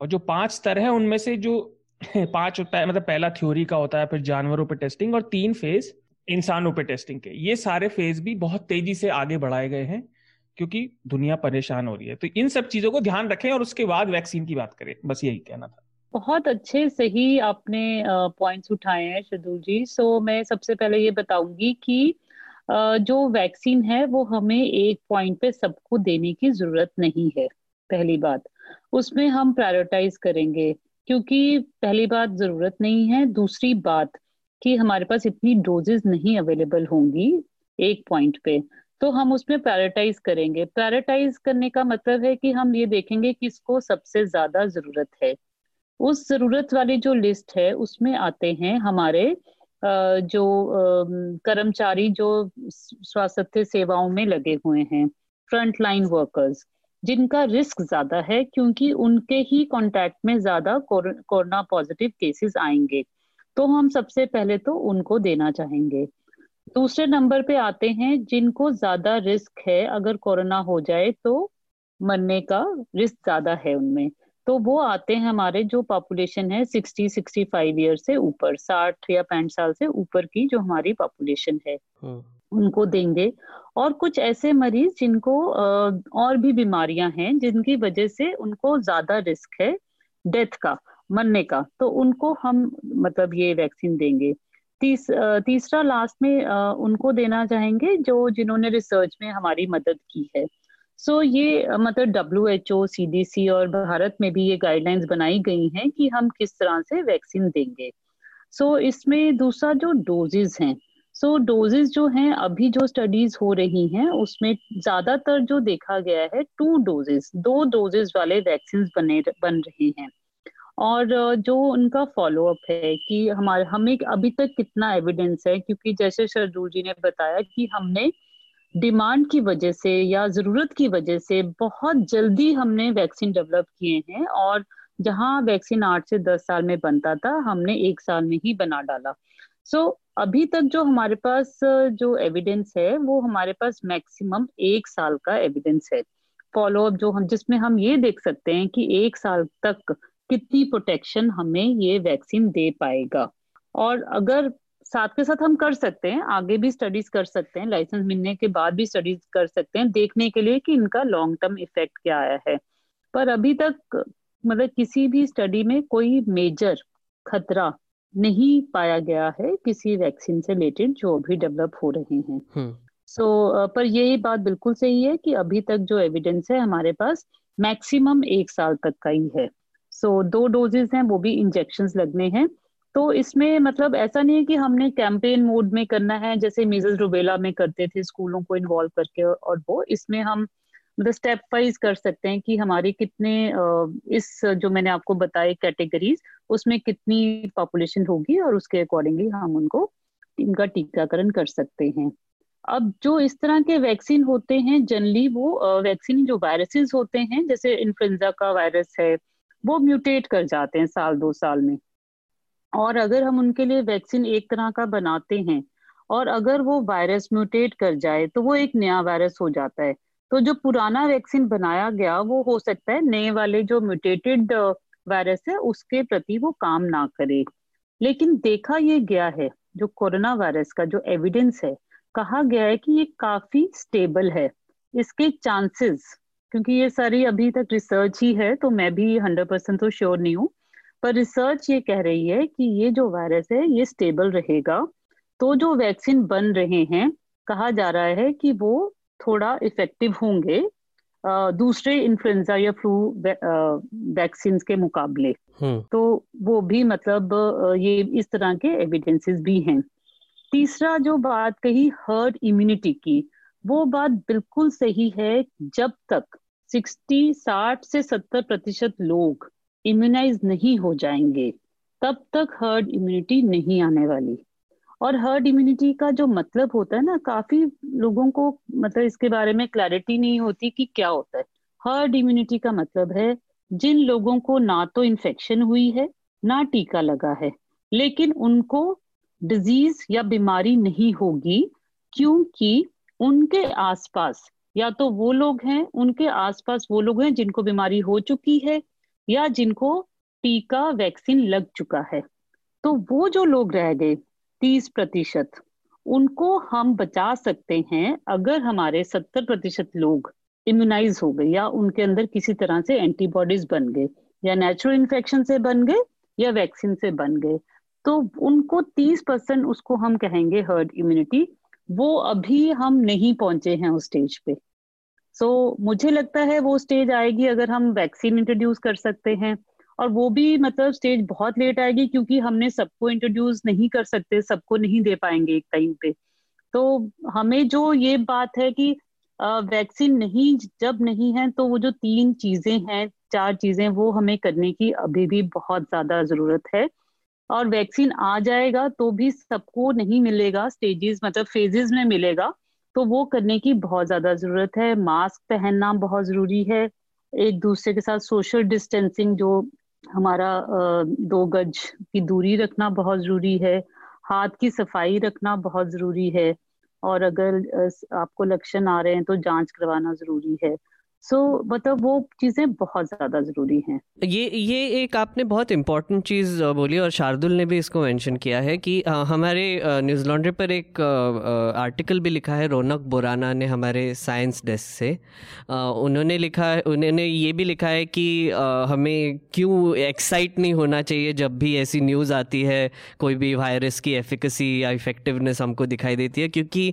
और जो पाँच स्तर है, उनमें से जो पाँच मतलब पहला थ्योरी का होता है, फिर जानवरों पे टेस्टिंग और तीन फ़ेज़ इंसानों पे टेस्टिंग के। ये सारे फ़ेज़ भी बहुत तेज़ी से आगे बढ़ाए गए हैं, क्योंकि दुनिया परेशान हो रही है। तो इन सब चीज़ों को ध्यान रखें और उसके बाद वैक्सीन की बात करें। बस यही कहना था। बहुत अच्छे सही आपने पॉइंट्स उठाए हैं शदूल जी। सो मैं सबसे पहले ये बताऊँगी कि जो वैक्सीन है, वो हमें एक पॉइंट पे सबको देने की ज़रूरत नहीं है, पहली बात। उसमें हम प्रायोरिटाइज करेंगे, क्योंकि पहली बात ज़रूरत नहीं है। दूसरी बात कि हमारे पास इतनी डोजेज नहीं अवेलेबल होंगी एक पॉइंट पे तो हम उसमें प्रायोरिटाइज करेंगे। प्रायोरिटाइज करने का मतलब है कि हम ये देखेंगे किसको सबसे ज़्यादा ज़रूरत है। उस ज़रूरत वाली जो लिस्ट है, उसमें आते हैं हमारे जो कर्मचारी जो स्वास्थ्य सेवाओं में लगे हुए हैं फ्रंट लाइन वर्कर्स जिनका रिस्क ज़्यादा है क्योंकि उनके ही कांटेक्ट में ज़्यादा कोरोना पॉजिटिव केसेस आएँगे। तो हम सबसे पहले तो उनको देना चाहेंगे। दूसरे नंबर पे आते हैं, जिनको ज़्यादा रिस्क है, अगर कोरोना हो जाए तो मरने का रिस्क ज़्यादा है उनमें। तो वो आते हैं हमारे जो पॉपुलेशन है सिक्सटी सिक्सटी फाइव ईयर से ऊपर साठ या पैंठ साल से ऊपर की जो हमारी पॉपुलेशन है। हाँ। उनको देंगे। और कुछ ऐसे मरीज़ जिनको और भी बीमारियाँ हैं जिनकी वजह से उनको ज़्यादा रिस्क है डेथ का मरने का तो उनको हम मतलब ये वैक्सीन देंगे। तीस तीसरा लास्ट में उनको देना चाहेंगे जो जिन्होंने रिसर्च में हमारी मदद की है। सो so, ये मतलब W H O C D C और भारत में भी ये गाइडलाइंस बनाई गई हैं कि हम किस तरह से वैक्सीन देंगे। सो so, इसमें दूसरा जो डोजेज हैं सो so, डोजेज जो हैं अभी जो स्टडीज़ हो रही हैं उसमें ज़्यादातर जो देखा गया है टू डोजेज दो डोजेज वाले वैक्सीन बने बन रहे हैं। और जो उनका फॉलोअप है कि हमारे हमें अभी तक कितना एविडेंस है क्योंकि जैसे शरदूल जी ने बताया कि हमने डिमांड की वजह से या ज़रूरत की वजह से बहुत जल्दी हमने वैक्सीन डेवलप किए हैं और जहाँ वैक्सीन आठ से दस साल में बनता था हमने एक साल में ही बना डाला। सो so, अभी तक जो हमारे पास जो एविडेंस है वो हमारे पास मैक्सिमम एक साल का एविडेंस है। फॉलोअप जो हम जिसमें हम ये देख सकते हैं कि एक साल तक कितनी प्रोटेक्शन हमें ये वैक्सीन दे पाएगा। और अगर साथ के साथ हम कर सकते हैं आगे भी स्टडीज़ कर सकते हैं लाइसेंस मिलने के बाद भी स्टडीज़ कर सकते हैं देखने के लिए कि इनका लॉन्ग टर्म इफ़ेक्ट क्या आया है। पर अभी तक मतलब किसी भी स्टडी में कोई मेजर खतरा नहीं पाया गया है किसी वैक्सीन से रिलेटेड जो अभी डेवलप हो रहे हैं। सो हम्म। so, पर यही बात बिल्कुल सही है कि अभी तक जो एविडेंस है हमारे पास मैक्सिमम एक साल तक का ही है। सो so, दो डोजेज हैं वो भी इंजेक्शन लगने हैं। तो इसमें मतलब ऐसा नहीं है कि हमने कैंपेन मोड में करना है, जैसे मीजल्स रुबेला में करते थे, स्कूलों को इन्वॉल्व करके और वो, इसमें हम मतलब स्टेप वाइज कर सकते हैं कि हमारी कितने इस जो मैंने आपको बताए कैटेगरीज उसमें कितनी पॉपुलेशन होगी और उसके अकॉर्डिंगली हम उनको इनका टीकाकरण कर सकते हैं। अब जो इस तरह के वैक्सीन होते हैं जनरली वो वैक्सीन जो वायरसेस होते हैं, जैसे इन्फ्लुएंजा का वायरस है, वो म्यूटेट कर जाते हैं साल दो साल में। और अगर हम उनके लिए वैक्सीन एक तरह का बनाते हैं और अगर वो वायरस म्यूटेट कर जाए तो वो एक नया वायरस हो जाता है। तो जो पुराना वैक्सीन बनाया गया, वो हो सकता है नए वाले जो म्यूटेटेड वायरस है, उसके प्रति वो काम ना करे। लेकिन देखा ये गया है, जो कोरोना वायरस का जो एविडेंस है, कहा गया है कि ये काफ़ी स्टेबल है। इसके चांसेस क्योंकि ये सारी अभी तक रिसर्च ही है तो मैं भी हंड्रेड परसेंट तो श्योर नहीं हूँ पर रिसर्च ये कह रही है कि ये जो वायरस है ये स्टेबल रहेगा। तो जो वैक्सीन बन रहे हैं कहा जा रहा है कि वो थोड़ा इफ़ेक्टिव होंगे दूसरे इन्फ्लुएंजा या फ्लू वैक्सीन के मुकाबले। हम्म। तो वो भी मतलब ये इस तरह के एविडेंसेस भी हैं। तीसरा जो बात कही हर्ड इम्यूनिटी की वो बात बिल्कुल सही है जब तक सिक्सटी साठ से सत्तर प्रतिशत लोग इम्यूनाइज नहीं हो जाएँगे, तब तक हर्ड इम्यूनिटी नहीं आने वाली। और हर्ड इम्यूनिटी का जो मतलब होता है ना, काफ़ी लोगों को मतलब इसके बारे में क्लैरिटी नहीं होती कि क्या होता है। हर्ड इम्यूनिटी का मतलब है, जिन लोगों को ना तो इन्फेक्शन हुई है, ना टीका लगा है, लेकिन उनको डिज़ीज़ या बीमारी नहीं होगी, क्योंकि उनके आसपास, या तो वो लोग हैं, उनके आसपास वो लोग हैं जिनको बीमारी हो चुकी है या जिनको टीका वैक्सीन लग चुका है। तो वो जो लोग रह गए, तीस प्रतिशत, उनको हम बचा सकते हैं अगर हमारे सत्तर प्रतिशत लोग इम्यूनाइज हो गए या उनके अंदर किसी तरह से एंटीबॉडीज बन गए, या नेचुरल इन्फेक्शन से बन गए, या वैक्सीन से बन गए। तो उनको तीस परसेंट उसको हम कहेंगे हर्ड इम्यूनिटी वो अभी हम नहीं पहुँचे हैं उस स्टेज पे। सो so, मुझे लगता है वो स्टेज आएगी अगर हम वैक्सीन इंट्रोड्यूस कर सकते हैं। और वो भी मतलब स्टेज बहुत लेट आएगी क्योंकि हमने सबको इंट्रोड्यूस नहीं कर सकते सबको नहीं दे पाएँगे एक टाइम पे। तो हमें जो ये बात है कि वैक्सीन नहीं जब नहीं है तो वो जो तीन चीज़ें हैं चार चीज़ें वो हमें करने की अभी भी बहुत ज़्यादा ज़रूरत है। और वैक्सीन आ जाएगा तो भी सबको नहीं मिलेगा स्टेजेस मतलब फेजेस में मिलेगा। तो वो करने की बहुत ज़्यादा ज़रूरत है। मास्क पहनना बहुत ज़रूरी है। एक दूसरे के साथ सोशल डिस्टेंसिंग जो हमारा दो गज की दूरी रखना बहुत ज़रूरी है। हाथ की सफ़ाई रखना बहुत ज़रूरी है। और अगर आपको लक्षण आ रहे हैं तो जाँच करवाना ज़रूरी है। सो मतलब वो चीज़ें बहुत ज़्यादा ज़रूरी हैं। ये ये एक आपने बहुत इम्पोर्टेंट चीज़ बोली और शार्दुल ने भी इसको मेंशन किया है कि हमारे न्यूज़ लॉन्ड्री पर एक आर्टिकल भी लिखा है रौनक बोराना ने हमारे साइंस डेस्क से। उन्होंने लिखा है उन्होंने ये भी लिखा है कि हमें क्यों एक्साइट नहीं होना चाहिए जब भी ऐसी न्यूज़ आती है, कोई भी वायरस की एफिकसी या इफ़ेक्टिवनेस हमको दिखाई देती है, क्योंकि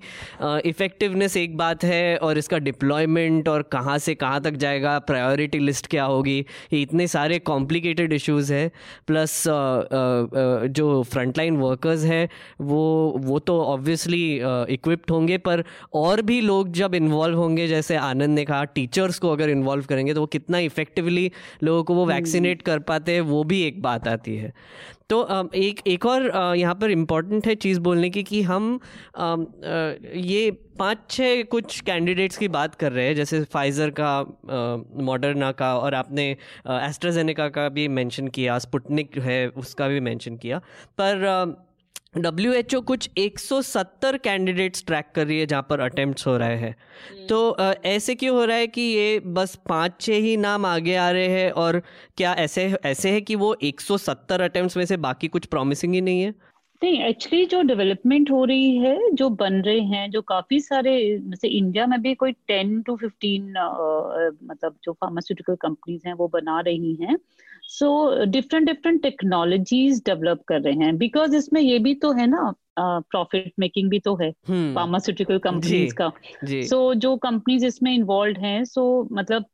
इफ़ेक्टिवनेस एक बात है और इसका डिप्लॉयमेंट और कहाँ से कहाँ तक जाएगा प्रायोरिटी लिस्ट क्या होगी? ये इतने सारे कॉम्प्लिकेटेड इश्यूज़ है। प्लस जो फ्रंटलाइन वर्कर्स हैं वो वो तो ऑब्वियसली इक्विप्ड होंगे पर और भी लोग जब इन्वॉल्व होंगे जैसे आनंद ने कहा टीचर्स को अगर इन्वॉल्व करेंगे तो वो कितना इफेक्टिवली लोगों को वो वैक्सीनेट हम्म। कर पाते हैं वो भी एक बात आती है। तो एक एक और यहाँ पर इंपॉर्टेंट है चीज़ बोलने की कि हम ये पाँच छः कुछ कैंडिडेट्स की बात कर रहे हैं, जैसे फाइज़र का मॉडर्ना का और आपने एस्ट्राजेनेका का भी मेंशन किया स्पुटनिक है, उसका भी मेंशन किया। पर डब्ल्यू एच ओ कुछ 170 कैंडिडेट्स ट्रैक कर रही है जहाँ पर अटेम्प्ट हो रहे हैं। हम्म। तो ऐसे क्यों हो रहा है कि ये बस पाँच छः ही नाम आगे आ रहे हैं और क्या ऐसे ऐसे है कि वो 170 अटेम्प्ट्स में से बाकी कुछ प्रॉमिसिंग ही नहीं है? नहीं एक्चुअली जो डेवलपमेंट हो रही है जो बन रहे हैं जो काफ़ी सारे जैसे इंडिया में भी कोई टेन टू फिफ्टीन मतलब जो फार्मास्यूटिकल कंपनीज़ हैं वो बना रही हैं। So different different technologies develop कर रहे हैं। बिकॉज़ इसमें ये भी तो है ना प्रॉफिट मेकिंग भी तो है। फार्मास्यूटिकल हम्म। कंपनीज़ का। सो so, जो कंपनीज़ इसमें इन्वॉल्व हैं सो so, मतलब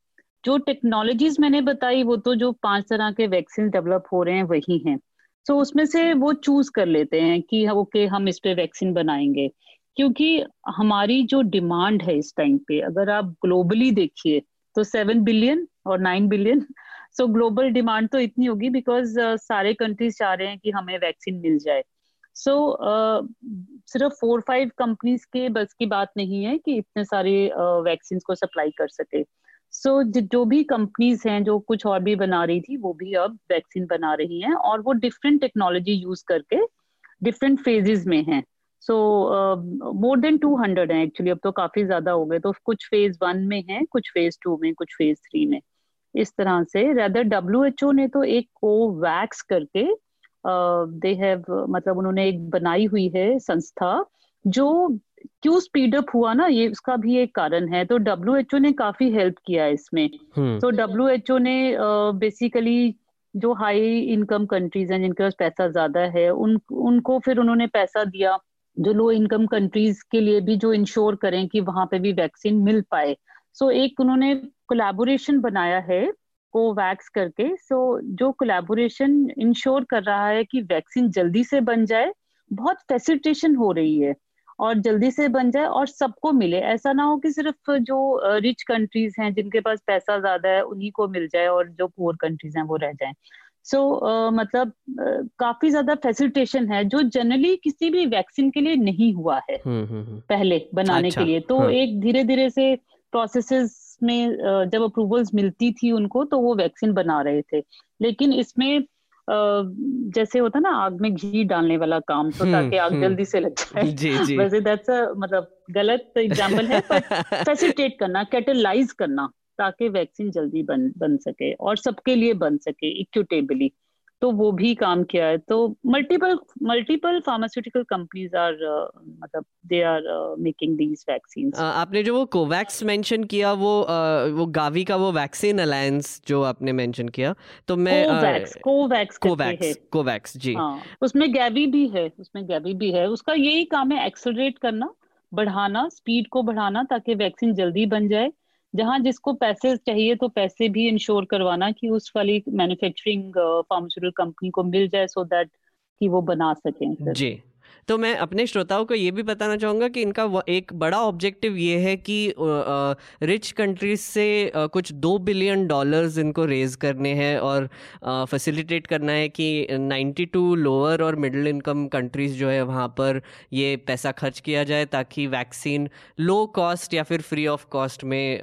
जो टेक्नोलॉजीज़ मैंने बताई वो तो जो पाँच तरह के वैक्सीन डेवलप हो रहे हैं वही हैं। सो so, उसमें से वो चूज़ कर लेते हैं कि ओके okay, हम इस पे वैक्सीन बनाएँगे। क्योंकि हमारी जो डिमांड है इस टाइम पे अगर आप ग्लोबली देखिए तो सेवन बिलियन और nine billion so global demand तो इतनी होगी बिकॉज़ uh, सारे कंट्रीज़ चाह रहे हैं कि हमें वैक्सीन मिल जाए। सो so, uh, सिर्फ़ फोर फाइव कंपनीज़ के बस की बात नहीं है कि इतने सारे वैक्सीन uh, को सप्लाई कर सके। सो so, जो भी कंपनीज़ हैं जो कुछ और भी बना रही थी वो भी अब वैक्सीन बना रही हैं और वो डिफरेंट टेक्नोलॉजी यूज़ करके डिफरेंट फेजेस में हैं। So more than two hundred है एक्चुअली अब तो काफ़ी ज़्यादा हो गए। तो कुछ फ़ेज़ वन में है कुछ फ़ेज़ टू में कुछ फ़ेज़ थ्री में। इस तरह से। रेदर डब्ल्यू एच ओ ने तो एक कोवैक्स करके दे uh, हैव मतलब उन्होंने एक बनाई हुई है संस्था जो क्यों स्पीड अप हुआ ना ये उसका भी एक कारण है। तो डब्ल्यू एच ओ ने काफ़ी हेल्प किया है इसमें। तो डब्ल्यू एच ओ ने बेसिकली uh, जो हाई इनकम कंट्रीज़ हैं जिनके पास पैसा ज़्यादा है उन उनको फिर उन्होंने पैसा दिया जो लो इनकम कंट्रीज़ के लिए भी जो इंश्योर करें कि वहाँ पे भी वैक्सीन मिल पाए। सो so, एक उन्होंने कोलैबोरेशन बनाया है कोवैक्स करके सो so, जो कोलैबोरेशन इंश्योर कर रहा है कि वैक्सीन जल्दी से बन जाए बहुत फैसिलिटेशन हो रही है और जल्दी से बन जाए और सबको मिले ऐसा ना हो कि सिर्फ़ जो रिच कंट्रीज़ हैं जिनके पास पैसा ज़्यादा है उन्हीं को मिल जाए और जो पुअर कंट्रीज़ हैं वो रह जाए सो so, uh, मतलब uh, काफ़ी ज़्यादा फैसिलिटेशन है जो जनरली किसी भी वैक्सीन के लिए नहीं हुआ है हम्म, हम्म, हम्म। पहले बनाने अच्छा, के लिए तो हाँ. एक धीरे धीरे से प्रोसेसेस में जब अप्रूवल्स मिलती थी उनको तो वो वैक्सीन बना रहे थे। लेकिन इसमें जैसे होता ना आग में घी डालने वाला काम तो ताकि आग जल्दी से लग जाए। जी जी। वैसे दैट्स मतलब गलत एग्जांपल है पर फैसिलिटेट करना कैटलाइज करना ताकि वैक्सीन जल्दी बन बन सके और सबके लिए बन सके इक्विटेबली तो वो भी काम किया है। तो multiple multiple pharmaceutical companies are मतलब they are making these vaccine आपने जो वो कोवैक्स मेंशन किया वो uh, वो गावी का वो वैक्सीन अलायंस जो आपने मेंशन किया तो मैं कोवैक्स कोवैक्स कोवैक्स कोवैक्स जी। हाँ, उसमें गैवी भी है उसमें गैवी भी है। उसका यही काम है एक्सेलरेट करना बढ़ाना स्पीड को बढ़ाना ताकि वैक्सीन जल्दी बन जाए। जहाँ जिसको पैसे चाहिए तो पैसे भी इंश्योर करवाना कि उस वाली मैन्युफैक्चरिंग फार्मास्यूटिकल कंपनी को मिल जाए सो दैट कि वो बना सकें जी। तो मैं अपने श्रोताओं को ये भी बताना चाहूँगा कि इनका एक बड़ा ऑब्जेक्टिव ये है कि रिच कंट्रीज़ से कुछ दो बिलियन डॉलर्स इनको रेज करने हैं और फैसिलिटेट करना है कि 92 लोअर और मिडिल इनकम कंट्रीज़ जो है वहाँ पर ये पैसा खर्च किया जाए ताकि वैक्सीन लो कॉस्ट या फिर फ्री ऑफ़ कॉस्ट में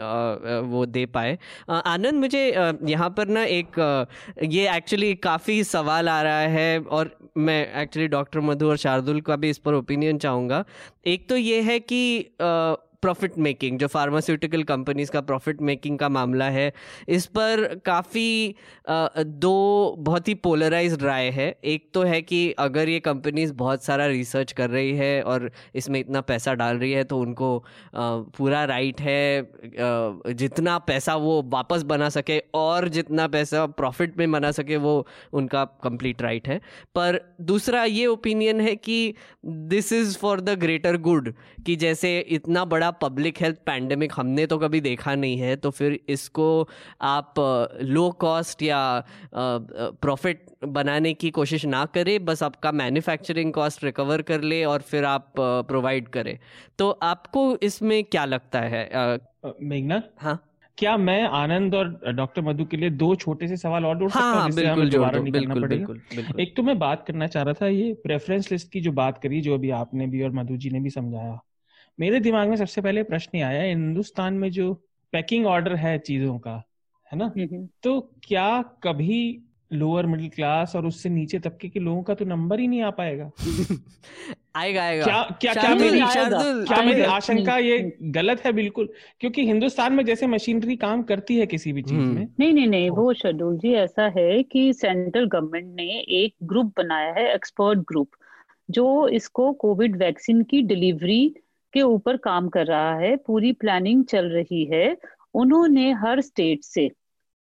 वो दे पाए। आनंद, मुझे यहाँ पर ना एक ये एक्चुअली काफ़ी सवाल आ रहा है और मैं एक्चुअली डॉक्टर मधु और शार्दुल का भी इस पर ओपिनियन चाहूँगा। एक तो ये है कि प्रॉफिट मेकिंग जो फार्मास्यूटिकल कंपनीज़ का प्रॉफिट मेकिंग का मामला है, इस पर काफ़ी दो बहुत ही पोलराइज राय है। एक तो है कि अगर ये कंपनीज़ बहुत सारा रिसर्च कर रही है और इसमें इतना पैसा डाल रही है तो उनको पूरा राइट है जितना पैसा वो वापस बना सके और जितना पैसा प्रॉफिट में बना सके, वो उनका कंप्लीट राइट है। पर दूसरा ये ओपिनियन है कि this is for the greater good कि जैसे इतना बड़ा पब्लिक हेल्थ पैंडेमिक हमने तो कभी देखा नहीं है तो फिर इसको आप लो कॉस्ट या प्रॉफिट बनाने की कोशिश ना करें बस आपका मैन्युफैक्चरिंग कॉस्ट रिकवर कर ले और फिर आप प्रोवाइड करें। तो आपको इसमें क्या लगता है मेघना? हाँ। क्या मैं आनंद और डॉक्टर मधु के लिए दो छोटे से सवाल और ढूंढ सकता हूँ बिल्कुल दोबारा नहीं करना पड़ेगा? एक तो मैं बात करना चाह रहा था ये प्रेफरेंस लिस्ट की जो बात करी जो अभी आपने भी और मधु जी ने भी समझाया। मेरे दिमाग में सबसे पहले प्रश्न आया हिंदुस्तान में जो पैकिंग ऑर्डर है चीज़ों का है ना? हम्म, हम्म। तो क्या कभी लोअर मिडिल क्लास और उससे नीचे तबके के लोगों का तो नंबर ही नहीं आ पाएगा? आएगा आएगा। क्या क्या क्या मेरी क्या मेरी आशंका ये गलत है? बिल्कुल। क्योंकि हिंदुस्तान में जैसे मशीनरी काम करती है किसी भी चीज़ हम्म। में नहीं नहीं नहीं वो शेड्यूल जी ऐसा है कि सेंट्रल गवर्नमेंट ने एक ग्रुप बनाया है एक्सपर्ट ग्रुप जो इसको कोविड वैक्सीन की डिलीवरी के ऊपर काम कर रहा है, पूरी प्लानिंग चल रही है, उन्होंने हर स्टेट से,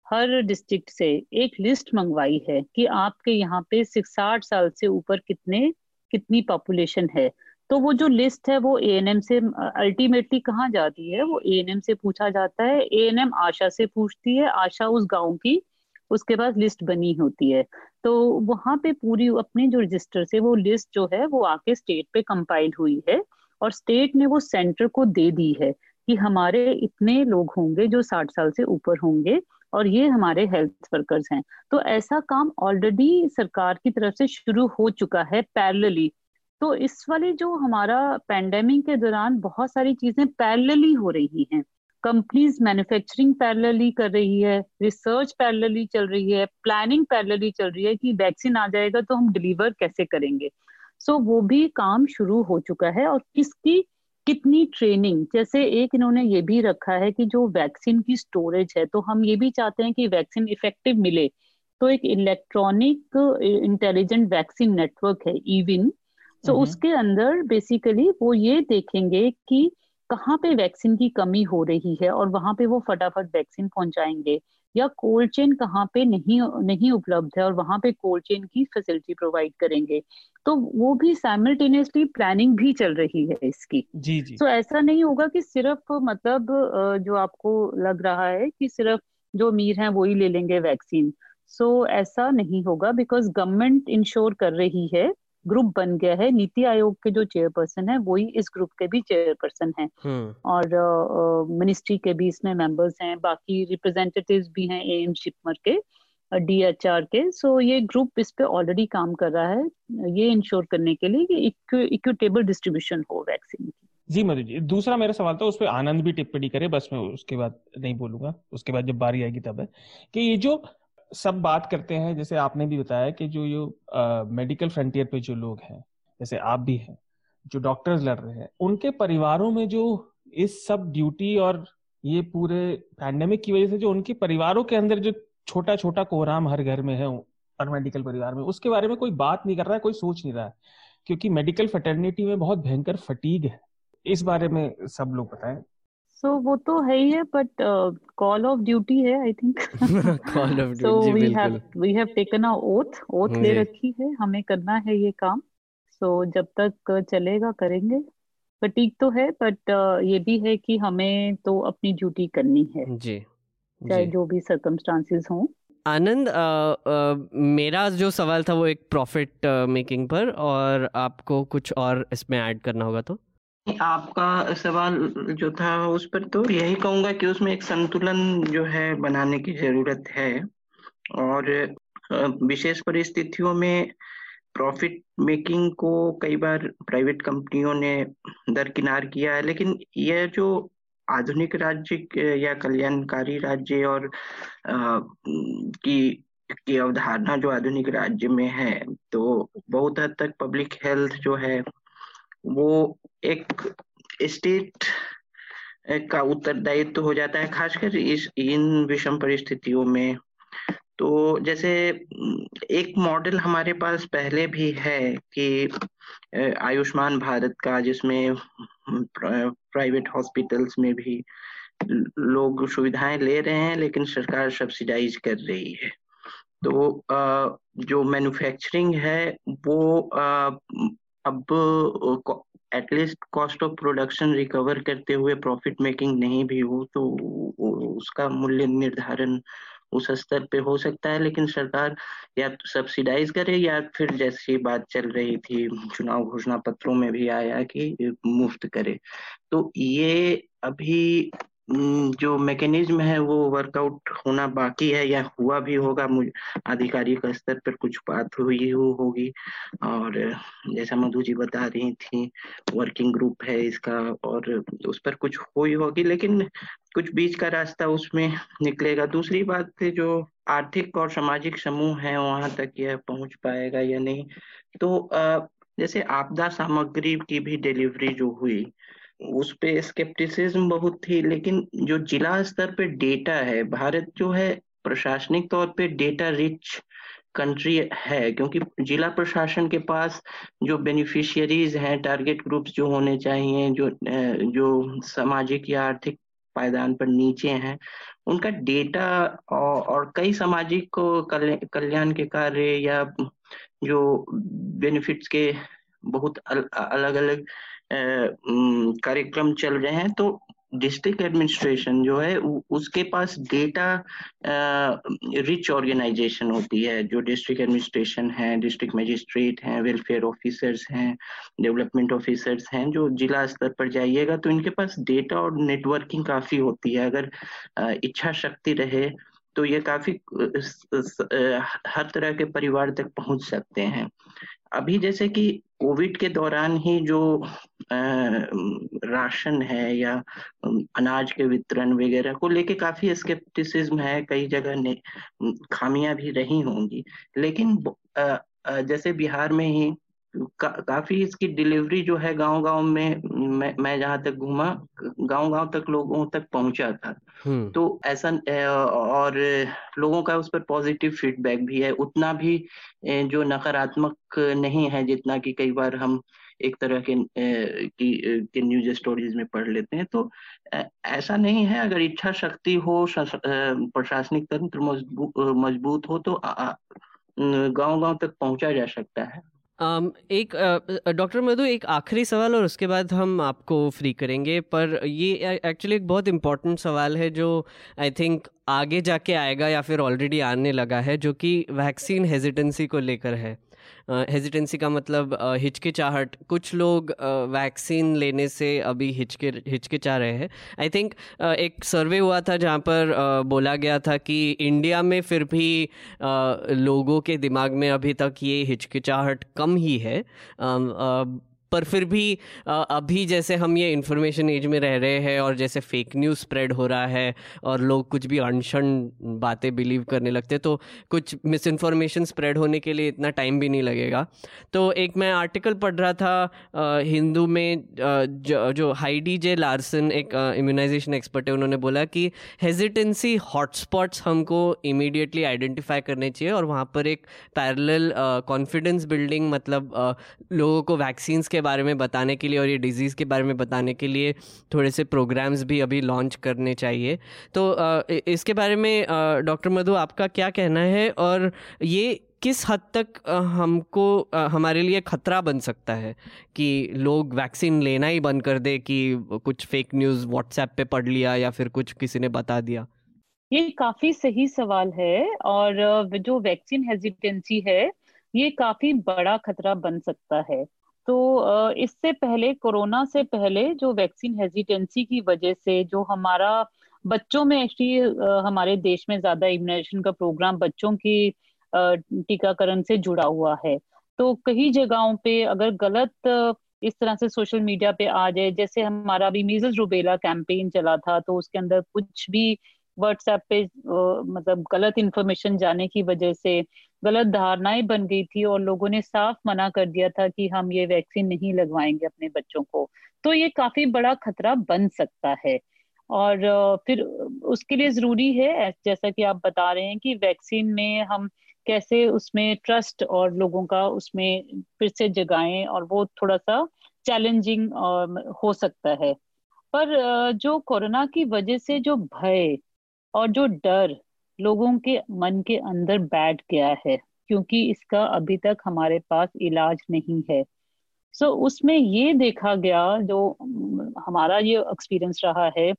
हर डिस्ट्रिक्ट से एक लिस्ट मंगवाई है कि आपके यहाँ पे सिक्स साठ साल से ऊपर कितने, कितनी पॉपुलेशन है। तो वो जो लिस्ट है, वो ए से अल्टीमेटली कहाँ जाती है? वो ए से पूछा जाता है। ए आशा से पूछती है। आशा उस गाँव की, उसके बाद लिस्ट बनी होती है। तो वहाँ पे पूरी अपने जो रजिस्टर से वो लिस्ट जो है, वो आके स्टेट पे कंपाइल हुई है। और स्टेट ने वो सेंटर को दे दी है कि हमारे इतने लोग होंगे जो साठ साल से ऊपर होंगे और ये हमारे हेल्थ वर्कर्स हैं। तो ऐसा काम ऑलरेडी सरकार की तरफ़ से शुरू हो चुका है पैरेलली तो इस वाले जो हमारा पैंडेमिक के दौरान बहुत सारी चीज़ें पैरेलली हो रही हैं। कंपनीज़ मैन्युफैक्चरिंग पैरेलली कर रही है रिसर्च पैरेलली चल रही है प्लानिंग पैरेलली चल रही है कि वैक्सीन आ जाएगा तो हम डिलीवर कैसे करेंगे। सो वो भी काम शुरू हो चुका है और किसकी कितनी ट्रेनिंग जैसे एक इन्होंने ये भी रखा है कि जो वैक्सीन की स्टोरेज है तो हम ये भी चाहते हैं कि वैक्सीन इफ़ेक्टिव मिले। तो एक इलेक्ट्रॉनिक इंटेलिजेंट वैक्सीन नेटवर्क है इविन सो so, उसके अंदर बेसिकली वो ये देखेंगे कि कहाँ पे वैक्सीन की कमी हो रही है और वहाँ पे वो फटाफट वैक्सीन पहुंचाएँगे। या कोल्ड चेन कहाँ पे नहीं नहीं उपलब्ध है और वहाँ पे कोल्ड चेन की फैसिलिटी प्रोवाइड करेंगे तो वो भी साइमल्टेनियसली प्लानिंग भी चल रही है इसकी। जी जी। तो ऐसा नहीं होगा कि सिर्फ़ मतलब जो आपको लग रहा है कि सिर्फ़ जो अमीर हैं वो ही ले लेंगे वैक्सीन। सो so, ऐसा नहीं होगा बिकॉज़ गवर्नमेंट इंश्योर कर रही है ग्रुप बन गया है। नीति आयोग के जो चेयरपर्सन है वही इस ग्रुप के भी चेयरपर्सन है। हम्म। और मिनिस्ट्री के भी इसमें मेंबर्स हैं। बाकी रिप्रेजेंटेटिव्स भी हैं एम शिपमर के डीएचआर के। सो ये ग्रुप इस पे ऑलरेडी काम कर रहा है ये इंश्योर करने के लिए कि इक्विटेबल डिस्ट्रीब्यूशन हो वैक्सीन की। जी मधु जी दूसरा मेरा सवाल था उस पर आनंद भी टिप्पणी करे बस मैं उसके बाद नहीं बोलूँगा। उसके बाद जब बारी आएगी तब है। कि ये जो सब बात करते हैं, जैसे आपने भी बताया कि जो ये मेडिकल फ्रंटियर पे जो लोग हैं, जैसे आप भी हैं, जो डॉक्टर्स लड़ रहे हैं, उनके परिवारों में जो इस सब ड्यूटी और ये पूरे पैंडेमिक की वजह से जो उनके परिवारों के अंदर जो छोटा छोटा कोहराम हर घर में है और मेडिकल परिवार में, उसके बारे में कोई बात नहीं कर रहा है, कोई सोच नहीं रहा है, क्योंकि मेडिकल फटर्निटी में बहुत भयंकर फटीग है। इस बारे में सब लोग बताएँ। सो so, वो तो है ही है बट कॉल ऑफ़ ड्यूटी है I think call of so we have we have taken a oath oath ले रखी है हमें करना है ये काम। सो so, जब तक चलेगा करेंगे। फटीक तो है बट uh, ये भी है कि हमें तो अपनी ड्यूटी करनी है। जी चाहे जो। भी सर्कमस्टांसेस हों। आनंद आ, आ, मेरा जो सवाल था वो एक प्रॉफिट मेकिंग पर और आपको कुछ और इसमें ऐड करना होगा तो? आपका सवाल जो था उस पर तो यही कहूँगा कि उसमें एक संतुलन जो है बनाने की ज़रूरत है। और विशेष परिस्थितियों में प्रॉफिट मेकिंग को कई बार प्राइवेट कंपनियों ने दरकिनार किया है लेकिन यह जो आधुनिक राज्य या कल्याणकारी राज्य और आ, की की अवधारणा जो आधुनिक राज्य में है तो बहुत हद तक पब्लिक हेल्थ जो है वो एक स्टेट का उत्तरदायित्व तो हो जाता है, खासकर इस, इन विषम परिस्थितियों में। तो जैसे, एक मॉडल हमारे पास पहले भी है कि आयुष्मान भारत का, जिसमें प्राइवेट हॉस्पिटल्स में भी लोग सुविधाएँ ले रहे हैं, लेकिन सरकार सब्सिडाइज कर रही है। तो जो मैन्युफैक्चरिंग है, वो अब at least cost of production recover करते हुए प्रॉफिट मेकिंग नहीं भी हो तो उसका मूल्य निर्धारण उस स्तर पे हो सकता है, लेकिन सरकार या तो सब्सिडाइज करे या फिर जैसी बात चल रही थी, चुनाव घोषणा पत्रों में भी आया कि मुफ़्त करे। तो ये अभी जो मैकेनिज्म है, वो वर्कआउट होना बाकी है या हुआ भी होगा आधिकारिक स्तर पर कुछ बात हुई हो, होगी। और जैसा मधु जी बता रही थी वर्किंग ग्रुप है इसका और उस पर कुछ हुई होगी, लेकिन कुछ बीच का रास्ता उसमें निकलेगा। दूसरी बात जो आर्थिक और सामाजिक समूह है, वहाँ तक यह पहुँच पाएगा या नहीं। तो जैसे आपदा सामग्री की भी डिलीवरी जो हुई उस पे स्केप्टिसिज्म बहुत थी लेकिन जो जिला स्तर पे डेटा है भारत जो है प्रशासनिक तौर पे डेटा रिच कंट्री है क्योंकि जिला प्रशासन के पास जो बेनिफिशियरीज हैं टारगेट ग्रुप्स जो होने चाहिए जो जो सामाजिक या आर्थिक पायदान पर नीचे हैं उनका डेटा और, और कई सामाजिक कल्याण के कार्य या जो बेनिफिट्स के बहुत अल, अलग अलग कार्यक्रम चल रहे हैं तो डिस्ट्रिक्ट एडमिनिस्ट्रेशन जो है उसके पास डेटा रिच ऑर्गेनाइजेशन होती है, जो डिस्ट्रिक्ट एडमिनिस्ट्रेशन है, डिस्ट्रिक्ट मजिस्ट्रेट हैं, वेलफेयर ऑफिसर्स हैं, डेवलपमेंट ऑफिसर्स हैं, जो जिला स्तर पर जाइएगा तो इनके पास डेटा और नेटवर्किंग काफ़ी होती है। अगर इच्छा शक्ति रहे तो ये काफ़ी हर तरह के परिवार तक पहुँच सकते हैं। अभी जैसे कि कोविड के दौरान ही जो राशन है या अनाज के वितरण वगैरह को लेके काफ़ी स्केप्टिसिज्म है, कई जगह ने खामियाँ भी रही होंगी। लेकिन जैसे बिहार में ही का, काफ़ी इसकी डिलीवरी जो है गाँव गाँव में मैं, मैं जहाँ तक घूमा गाँव गाँव तक लोगों तक पहुँचा था। हम्म। तो ऐसा और लोगों का उस पर पॉजिटिव फीडबैक भी है। उतना भी जो नकारात्मक नहीं है जितना कि कई बार हम एक तरह के की के न्यूज़ स्टोरीज में पढ़ लेते हैं तो ऐसा नहीं है। अगर इच्छा शक्ति हो प्रशासनिक तंत्र मज़बूत हो तो गाँव गाँव तक पहुँचा जा सकता है। Um, एक डॉक्टर मधु एक आखिरी सवाल और उसके बाद हम आपको फ्री करेंगे पर ये एक्चुअली एक बहुत इंपॉर्टेंट सवाल है जो आई थिंक आगे जाके आएगा या फिर ऑलरेडी आने लगा है जो कि वैक्सीन हेजिटेंसी को लेकर है। हेजिटेंसी का मतलब हिचकिचाहट। कुछ लोग वैक्सीन लेने से अभी हिचके, हिचकिचा रहे हैं। आई थिंक एक सर्वे हुआ था जहाँ पर बोला गया था कि इंडिया में फिर भी लोगों के दिमाग में अभी तक ये हिचकिचाहट कम ही है। पर फिर भी अभी जैसे हम ये इन्फॉर्मेशन एज में रह रहे हैं और जैसे फेक न्यूज़ स्प्रेड हो रहा है और लोग कुछ भी अनशन बातें बिलीव करने लगते तो कुछ मिस इन्फॉर्मेशन स्प्रेड होने के लिए इतना टाइम भी नहीं लगेगा। तो एक मैं आर्टिकल पढ़ रहा था हिंदू में जो, जो हाइडी जे लार्सन एक इम्यूनाइजेशन एक्सपर्ट है उन्होंने बोला कि हेजिटेंसी हॉटस्पॉट्स हमको इमीडिएटली आइडेंटिफाई करने चाहिए और वहाँ पर एक पैरल कॉन्फिडेंस बिल्डिंग मतलब लोगों को वैक्सीन्स के बारे में बताने के लिए और ये डिज़ीज़ के बारे में बताने के लिए थोड़े से प्रोग्राम्स भी अभी लॉन्च करने चाहिए। तो इसके बारे में डॉक्टर मधु आपका क्या कहना है और ये किस हद तक हमको हमारे लिए खतरा बन सकता है कि लोग वैक्सीन लेना ही बंद कर दे कि कुछ फेक न्यूज़ व्हाट्सएप पे पढ़ लिया या फिर कुछ किसी ने बता दिया? ये काफ़ी सही सवाल है और जो वैक्सीन हेजिटेंसी है, ये काफ़ी बड़ा खतरा बन सकता है। तो इससे पहले, कोरोना से पहले जो वैक्सीन हेजिटेंसी की वजह से जो हमारा बच्चों में एक्चुअली हमारे देश में ज़्यादा इम्यूनाइजेशन का प्रोग्राम बच्चों की टीकाकरण से जुड़ा हुआ है। तो कई जगहों पे अगर गलत इस तरह से सोशल मीडिया पे आ जाए, जैसे हमारा अभी मीजल्स रुबेला कैंपेन चला था तो उसके अंदर कुछ भी व्हाट्सएप पे मतलब गलत इन्फॉर्मेशन जाने की वजह से गलत धारणाएँ बन गई थी और लोगों ने साफ़ मना कर दिया था कि हम ये वैक्सीन नहीं लगवाएँगे अपने बच्चों को तो ये काफ़ी बड़ा खतरा बन सकता है। और फिर उसके लिए ज़रूरी है जैसा कि आप बता रहे हैं कि वैक्सीन में हम कैसे उसमें ट्रस्ट और लोगों का उसमें फिर से जगाएँ और वो थोड़ा सा चैलेंजिंग हो सकता है। पर जो कोरोना की वजह से जो भय और जो डर लोगों के मन के अंदर बैठ गया है क्योंकि इसका अभी तक हमारे पास इलाज नहीं है। सो so, उसमें ये देखा गया जो हमारा ये एक्सपीरियंस रहा है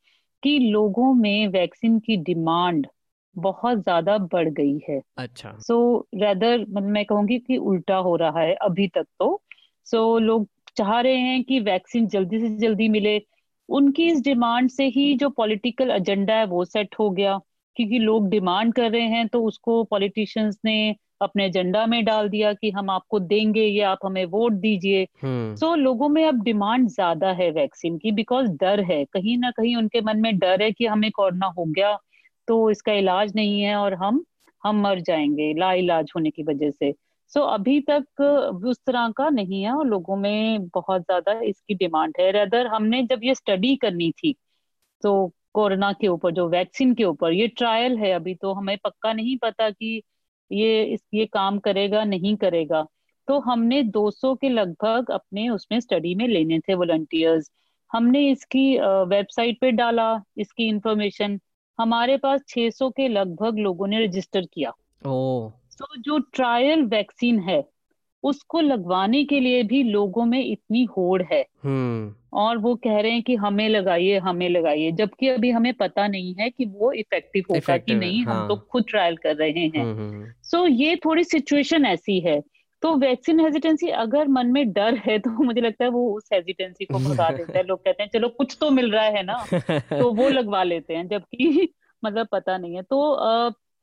कि लोगों में वैक्सीन की डिमांड बहुत ज़्यादा बढ़ गई है। अच्छा। सो so, रेदर मतलब मैं कहूँगी कि उल्टा हो रहा है अभी तक तो। सो so, लोग चाह रहे हैं कि वैक्सीन जल्दी से जल्दी मिले। उनकी इस डिमांड से ही जो पॉलिटिकल एजेंडा है वो सेट हो गया। क्योंकि लोग डिमांड कर रहे हैं तो उसको पॉलिटिशियंस ने अपने एजेंडा में डाल दिया कि हम आपको देंगे या आप हमें वोट दीजिए। सो हम्म। so, लोगों में अब डिमांड ज़्यादा है वैक्सीन की बिकॉज़ डर है। कहीं ना कहीं उनके मन में डर है कि हमें कोरोना हो गया तो इसका इलाज नहीं है और हम हम मर जाएँगे ला इलाज होने की वजह से। सो so, अभी तक उस तरह का नहीं है और लोगों में बहुत ज़्यादा इसकी डिमांड है। रेदर हमने जब ये स्टडी करनी थी तो कोरोना के ऊपर जो वैक्सीन के ऊपर ये ट्रायल है अभी तो। हमें पक्का नहीं पता कि ये इस ये काम करेगा नहीं करेगा। तो हमने 200 के लगभग अपने उसमें स्टडी में लेने थे वॉलंटियर्स हमने इसकी वेबसाइट पे डाला इसकी इंफॉर्मेशन हमारे पास 600 के लगभग लोगों ने रजिस्टर किया। ओ तो जो ट्रायल वैक्सीन है उसको लगवाने के लिए भी लोगों में इतनी होड़ है। हम्म। और वो कह रहे हैं कि हमें लगाइए हमें लगाइए जबकि अभी हमें पता नहीं है कि वो इफ़ेक्टिव होगा कि नहीं हाँ. हम तो खुद ट्रायल कर रहे हैं। सो हम्म, हम्म, so, ये थोड़ी सिचुएशन ऐसी है। तो वैक्सीन हेजिटेंसी अगर मन में डर है तो मुझे लगता है वो उस हेजिटेंसी को भगा देता है। लोग कहते हैं चलो कुछ तो मिल रहा है ना। तो वो लगवा लेते हैं जबकि मतलब पता नहीं है। तो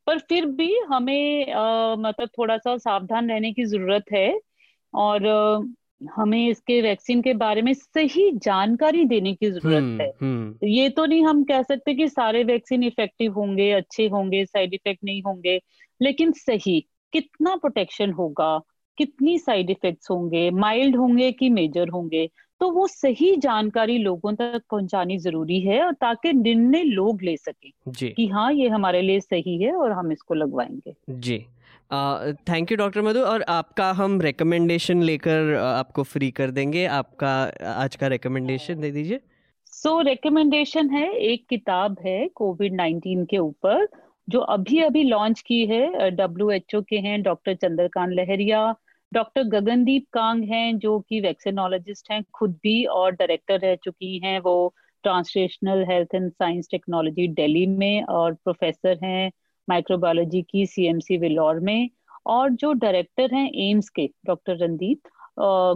पर फिर भी हमें आ, मतलब थोड़ा सा सावधान रहने की ज़रूरत है। और आ, हमें इसके वैक्सीन के बारे में सही जानकारी देने की ज़रूरत हम्म, है। हम्म। ये तो नहीं हम कह सकते कि सारे वैक्सीन इफ़ेक्टिव होंगे अच्छे होंगे साइड इफ़ेक्ट नहीं होंगे लेकिन सही कितना प्रोटेक्शन होगा कितनी साइड इफेक्ट्स होंगे माइल्ड होंगे कि मेजर होंगे तो वो सही जानकारी लोगों तक पहुंचानी ज़रूरी है और ताकि निर्णय लोग ले सकें कि हाँ ये हमारे लिए सही है और हम इसको लगवाएँगे। जी। थैंक यू डॉक्टर मधु और आपका हम रिकमेंडेशन लेकर आपको फ्री कर देंगे। आपका आज का रिकमेंडेशन दे दीजिए। सो so, रिकमेंडेशन है एक किताब है कोविड नाइन्टीन के ऊपर जो अभी अभी लॉन्च की है। डब्ल्यू एच ओ के हैं डॉक्टर चंद्रकांत लहरिया डॉक्टर गगनदीप कांग हैं जो कि वैक्सीनोलॉजिस्ट हैं खुद भी और डायरेक्टर रह चुकी हैं। वो translational health and science technology Delhi में और प्रोफेसर हैं। माइक्रोबायोलॉजी की सीएमसी विलौर में और जो डायरेक्टर हैं एम्स के डॉक्टर रणदीप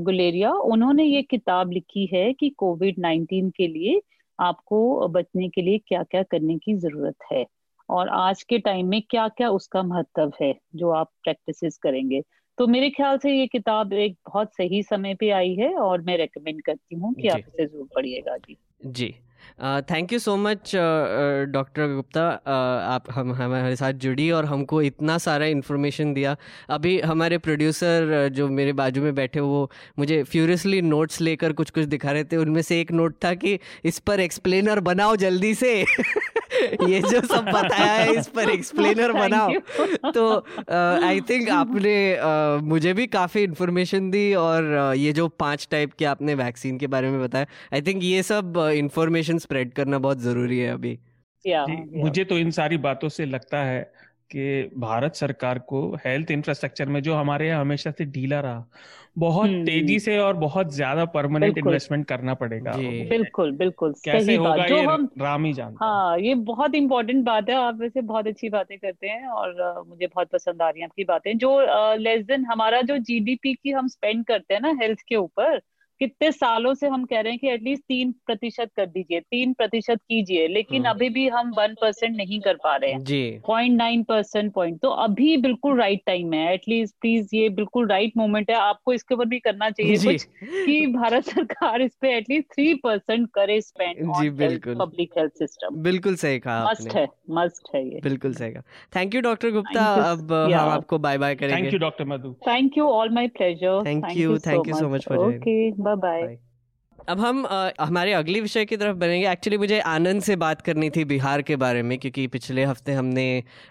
गुलेरिया उन्होंने ये किताब लिखी है कि कोविड नाइन्टीन के लिए आपको बचने के लिए क्या क्या करने की ज़रूरत है। और आज के टाइम में क्या क्या उसका महत्व है जो आप प्रैक्टिस करेंगे। तो मेरे ख्याल से ये किताब एक बहुत सही समय पे आई है और मैं रेकमेंड करती हूँ कि आप इसे ज़रूर पढ़िएगा जी। जी। Thank you so much doctor Gupta आप हम हमारे साथ जुड़ी और हमको इतना सारा इन्फॉर्मेशन दिया। अभी हमारे प्रोड्यूसर जो मेरे बाजू में बैठे वो मुझे फ्यूरियसली नोट्स लेकर कुछ कुछ दिखा रहे थे। उनमें से एक नोट था कि इस पर एक्सप्लेनर बनाओ जल्दी से। ये जो सब बताया है इस पर एक्सप्लेनर बनाओ। तो आई uh, थिंक आपने uh, मुझे भी काफ़ी इन्फॉर्मेशन दी और uh, ये जो पाँच टाइप के आपने वैक्सीन के बारे में बताया आई थिंक ये सब इन्फॉर्मेशन स्प्रेड करना बहुत ज़रूरी है अभी। या, मुझे तो इन सारी बातों से लगता है कि भारत सरकार को हेल्थ इंफ्रास्ट्रक्चर में जो हमारे यहाँ हमेशा से ढीला रहा बहुत हम्म, तेज़ी हम्म। से और बहुत ज़्यादा परमानेंट इन्वेस्टमेंट करना पड़ेगा बिल्कुल बिल्कुल कैसे सही होगा जो हम राम ही जानते हाँ। ये बहुत इंपॉर्टेंट बात है आप वैसे बहुत अच्छी बातें करते हैं और uh, मुझे बहुत पसंद आ रही है आपकी बातें। जो लेस देन हमारा जो जीडीपी की हम स्पेंड करते हैं ना हेल्थ के ऊपर कितने सालों से हम कह रहे हैं कि एटलीस्ट तीन प्रतिशत कर दीजिए तीन प्रतिशत कीजिए लेकिन हम्म। अभी भी हम वन परसेंट नहीं कर पा रहे हैं। पॉइंट नाइन परसेंट पॉइंट तो अभी बिल्कुल राइट टाइम है एटलीस्ट प्लीज़ ये बिल्कुल राइट मोमेंट है आपको इसके ऊपर भी करना चाहिए कुछ कि भारत सरकार इस पे एटलीस्ट थ्री परसेंट करे स्पेंड जी बिल्कुल। पब्लिक हेल्थ सिस्टम बिल्कुल सही कहा मस्ट है मस्ट है ये। बिल्कुल सही कहा। थैंक यू डॉक्टर गुप्ता अब हम आपको बाय बाय करेंगे thank you doctor Madhu thank you all my pleasure thank you thank you so much for okay bye bye अब हम आ, हमारे अगले विषय की तरफ़ बनेंगे एक्चुअली मुझे आनंद से बात करनी थी बिहार के बारे में क्योंकि पिछले हफ़्ते हमने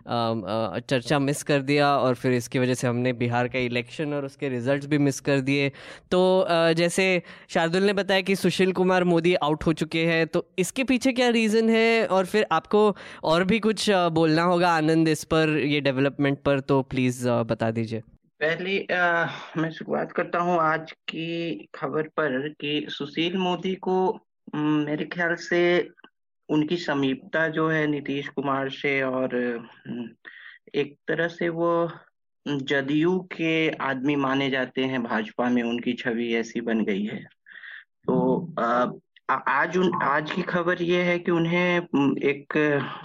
आ, आ, चर्चा मिस कर दिया और फिर इसकी वजह से हमने बिहार का इलेक्शन और उसके रिजल्ट्स भी मिस कर दिए। तो आ, जैसे शार्दुल ने बताया कि सुशील कुमार मोदी आउट हो चुके हैं तो इसके पीछे क्या रीज़न है? और फिर आपको और भी कुछ बोलना होगा आनंद इस पर ये डेवलपमेंट पर तो प्लीज़ बता दीजिए। पहली आ, मैं शुरुआत करता हूँ आज की खबर पर कि सुशील मोदी को मेरे ख्याल से उनकी समीपता जो है नीतीश कुमार से और एक तरह से वो जदयू के आदमी माने जाते हैं भाजपा में उनकी छवि ऐसी बन गई है तो आ, आज उन आज की खबर ये है कि उन्हें एक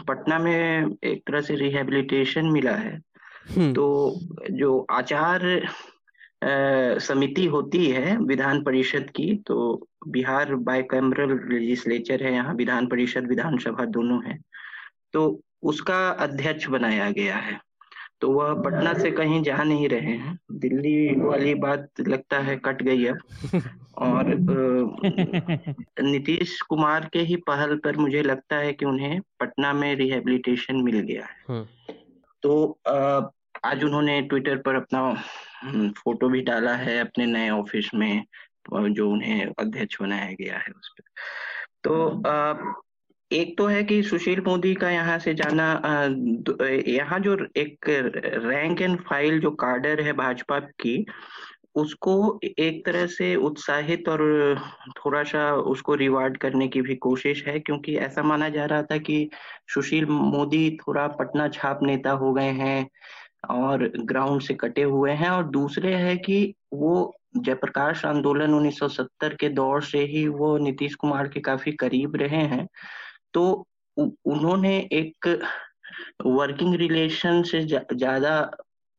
पटना में एक तरह से रिहेबिलिटेशन मिला है। तो जो आचार समिति होती है विधान परिषद की तो बिहार बाइकैमरल लेजिस्लेचर है यहाँ विधान परिषद विधानसभा दोनों है। तो उसका अध्यक्ष बनाया गया है। तो वह पटना से कहीं जा नहीं रहे हैं। दिल्ली वाली बात लगता है कट गई है और नीतीश कुमार के ही पहल पर मुझे लगता है कि उन्हें पटना में रिहेबिलिटेशन मिल गया है। हम्म। तो आज उन्होंने ट्विटर पर अपना हम्म, फ़ोटो भी डाला है अपने नए ऑफ़िस में जो उन्हें अध्यक्ष बनाया गया है उस पर तो एक तो है कि सुशील मोदी का यहाँ से जाना यहाँ जो एक रैंक एंड फ़ाइल जो कार्डर है भाजपा की उसको एक तरह से उत्साहित और थोड़ा सा उसको रिवार्ड करने की भी कोशिश है क्योंकि ऐसा माना जा रहा था कि सुशील मोदी थोड़ा पटना छाप नेता हो गए हैं और ग्राउंड से कटे हुए हैं और दूसरे है कि वो जयप्रकाश आंदोलन 1970 के दौर से ही वो नीतीश कुमार के काफ़ी करीब रहे हैं। तो उन्होंने एक वर्किंग रिलेशन से ज़्यादा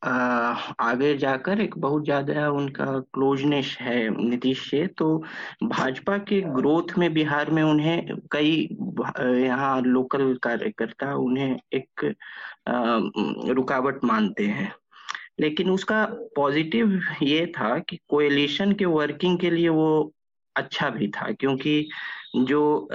आगे जाकर एक बहुत ज़्यादा उनका क्लोजनेस है नीतीश से। तो भाजपा के ग्रोथ में बिहार में उन्हें कई यहाँ लोकल कार्यकर्ता उन्हें एक रुकावट मानते हैं। लेकिन उसका पॉजिटिव ये था कि कोएलिशन के वर्किंग के लिए वो अच्छा भी था क्योंकि जो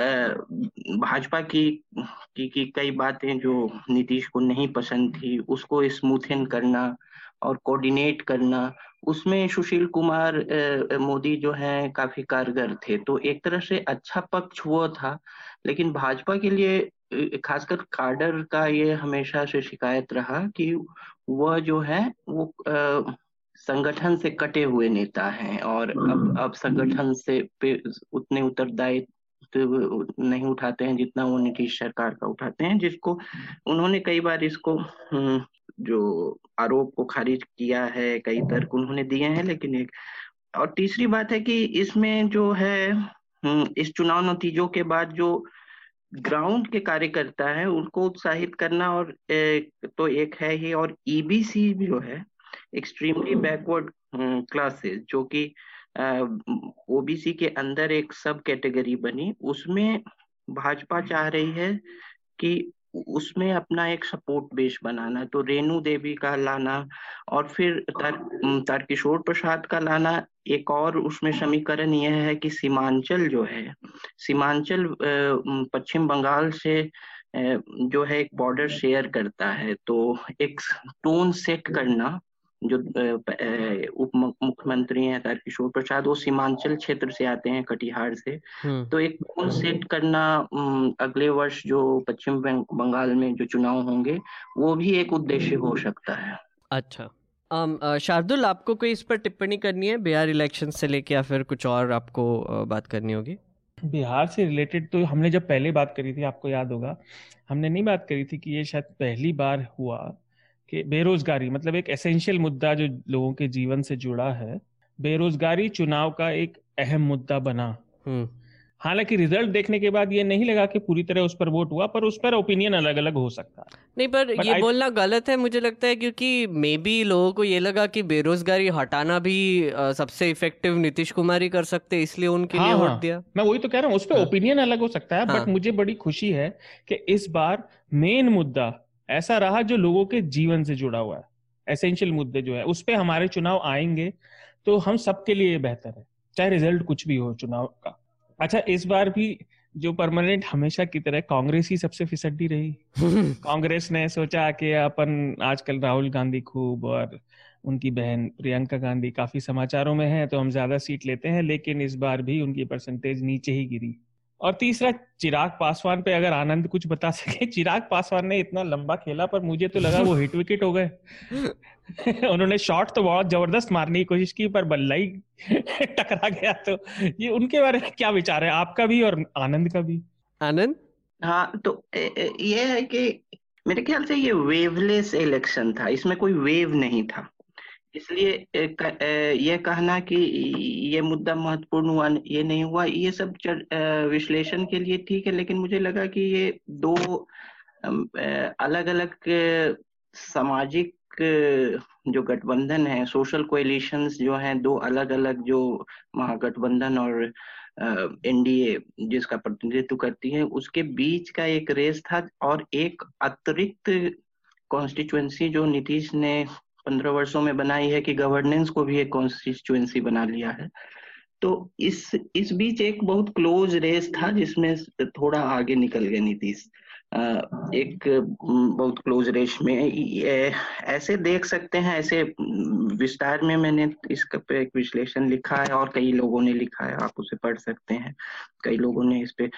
भाजपा की, की की कई बातें जो नीतीश को नहीं पसंद थी उसको स्मूथन करना और कोऑर्डिनेट करना उसमें सुशील कुमार मोदी जो है काफ़ी कारगर थे। तो एक तरह से अच्छा पक्ष वो था लेकिन भाजपा के लिए खासकर काडर का ये हमेशा से शिकायत रहा कि वह जो है वो संगठन से कटे हुए नेता हैं और अब अब संगठन से पे उतने उत्तरदायित्व नहीं उठाते हैं जितना वो नीतीश सरकार का उठाते हैं जिसको उन्होंने कई बार इसको हम्म, जो आरोप को खारिज किया है कई तर्क उन्होंने दिए हैं लेकिन एक और तीसरी बात है कि इसमें जो है हम्म, इस चुनाव नतीजों के बाद जो ग्राउंड के कार्यकर्ता है उनको उत्साहित करना और एक, तो एक है ही और ईबीसी भी जो है एक्सट्रीमली बैकवर्ड क्लासेस जो कि ओबीसी के अंदर एक सब कैटेगरी बनी। उसमें भाजपा चाह रही है कि उसमें अपना एक सपोर्ट बेस बनाना तो रेणु देवी का लाना और फिर तर, तारकिशोर प्रसाद का लाना। एक और उसमें समीकरण यह है कि सीमांचल जो है सीमांचल पश्चिम बंगाल से जो है एक बॉर्डर शेयर करता है तो एक टोन सेट करना जो उप मुख्यमंत्री हैं तारकिशोर प्रसाद वो सीमांचल क्षेत्र से आते हैं कटिहार से। हम्म। तो एक गोल सेट करना अगले वर्ष जो पश्चिम बंगाल में जो चुनाव होंगे वो भी एक उद्देश्य हो सकता है। अच्छा। um, शार्दुल आपको कोई इस पर टिप्पणी करनी है बिहार इलेक्शन से लेके या फिर कुछ और आपको बात करनी होगी? बिहार से रिलेटेड तो हमने जब पहले बात करी थी आपको याद होगा हमने नहीं बात करी थी कि ये शायद पहली बार हुआ कि बेरोजगारी मतलब एक एसेंशियल मुद्दा जो लोगों के जीवन से जुड़ा है बेरोजगारी चुनाव का एक अहम मुद्दा बना हम्म। हालाँकि रिज़ल्ट देखने के बाद ये नहीं लगा कि पूरी तरह उस पर वोट हुआ पर उस पर ओपिनियन अलग अलग हो सकता है नहीं पर But ये I... बोलना गलत है मुझे लगता है क्योंकि मे बी लोगों को ये लगा कि बेरोजगारी हटाना भी सबसे इफ़ेक्टिव नीतीश कुमार ही कर सकते इसलिए उनके हाँ, लिए वोट हाँ। दिया मैं वही तो कह रहा हूँ उस पर ओपिनियन हाँ। अलग हो सकता है हाँ. बट मुझे बड़ी खुशी है कि इस बार मेन मुद्दा ऐसा रहा जो लोगों के जीवन से जुड़ा हुआ है एसेंशियल मुद्दे जो है उस पर हमारे चुनाव आएँगे तो हम सबके लिए बेहतर है चाहे रिज़ल्ट कुछ भी हो चुनाव का। अच्छा इस बार भी जो परमानेंट हमेशा की तरह कांग्रेस ही सबसे फिसड्डी रही। कांग्रेस ने सोचा कि अपन आजकल राहुल गांधी खूब और उनकी बहन प्रियंका गांधी काफ़ी समाचारों में है तो हम ज़्यादा सीट लेते हैं लेकिन इस बार भी उनकी परसेंटेज नीचे ही गिरी। और तीसरा चिराग पासवान पे अगर आनंद कुछ बता सके चिराग पासवान ने इतना लंबा खेला पर मुझे तो लगा वो हिट विकेट हो गए। उन्होंने शॉट तो बहुत ज़बरदस्त मारने की कोशिश की पर बल्ला ही टकरा गया तो। ये उनके बारे में क्या विचार है? आपका भी और आनंद का भी? आनंद? हाँ तो ये है कि मेरे ख्याल से ये वेवलेस इलेक्शन था। इसमें कोई वेव नहीं था। इसलिए ये कहना कि ये मुद्दा महत्वपूर्ण हुआ, ये नहीं हुआ, ये सब विश्लेषण के लिए ठीक है, लेकिन मुझे लगा कि ये दो अलग अलग सामाजिक जो गठबंधन है सोशल कोएलिशन जो हैं, दो अलग अलग जो महागठबंधन और एनडीए जिसका प्रतिनिधित्व करती है, उसके बीच का एक रेस था और एक अतिरिक्त कॉन्स्टिट्युएंसी जो नीतीश ने पंद्रह वर्षों में बनाई है कि गवर्नेंस को भी एक कॉन्स्टिट्यूएंसी बना लिया है। तो इस इस बीच एक बहुत क्लोज रेस था जिसमें थोड़ा आगे निकल गए नीतीश। एक बहुत क्लोज रेश में ऐसे देख सकते हैं, ऐसे विस्तार में मैंने इसका पे एक विश्लेषण लिखा है और कई लोगों ने लिखा है, आप उसे पढ़ सकते हैं। कई लोगों ने इस पे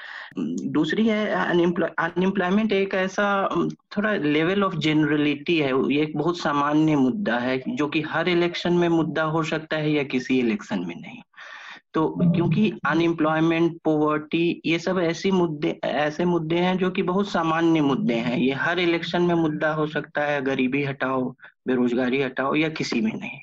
दूसरी है अनएम्प्लॉयमेंट एक ऐसा थोड़ा लेवल ऑफ़ जनरलिटी है। ये एक बहुत सामान्य मुद्दा है, जो कि हर इलेक्शन में मुद्दा हो सकता है या किसी इलेक्शन में नहीं। तो क्योंकि अनएम्प्लॉयमेंट पोवर्टी ये सब ऐसी मुद्दे ऐसे मुद्दे हैं जो कि बहुत सामान्य मुद्दे हैं। ये हर इलेक्शन में मुद्दा हो सकता है गरीबी हटाओ बेरोजगारी हटाओ या किसी में नहीं।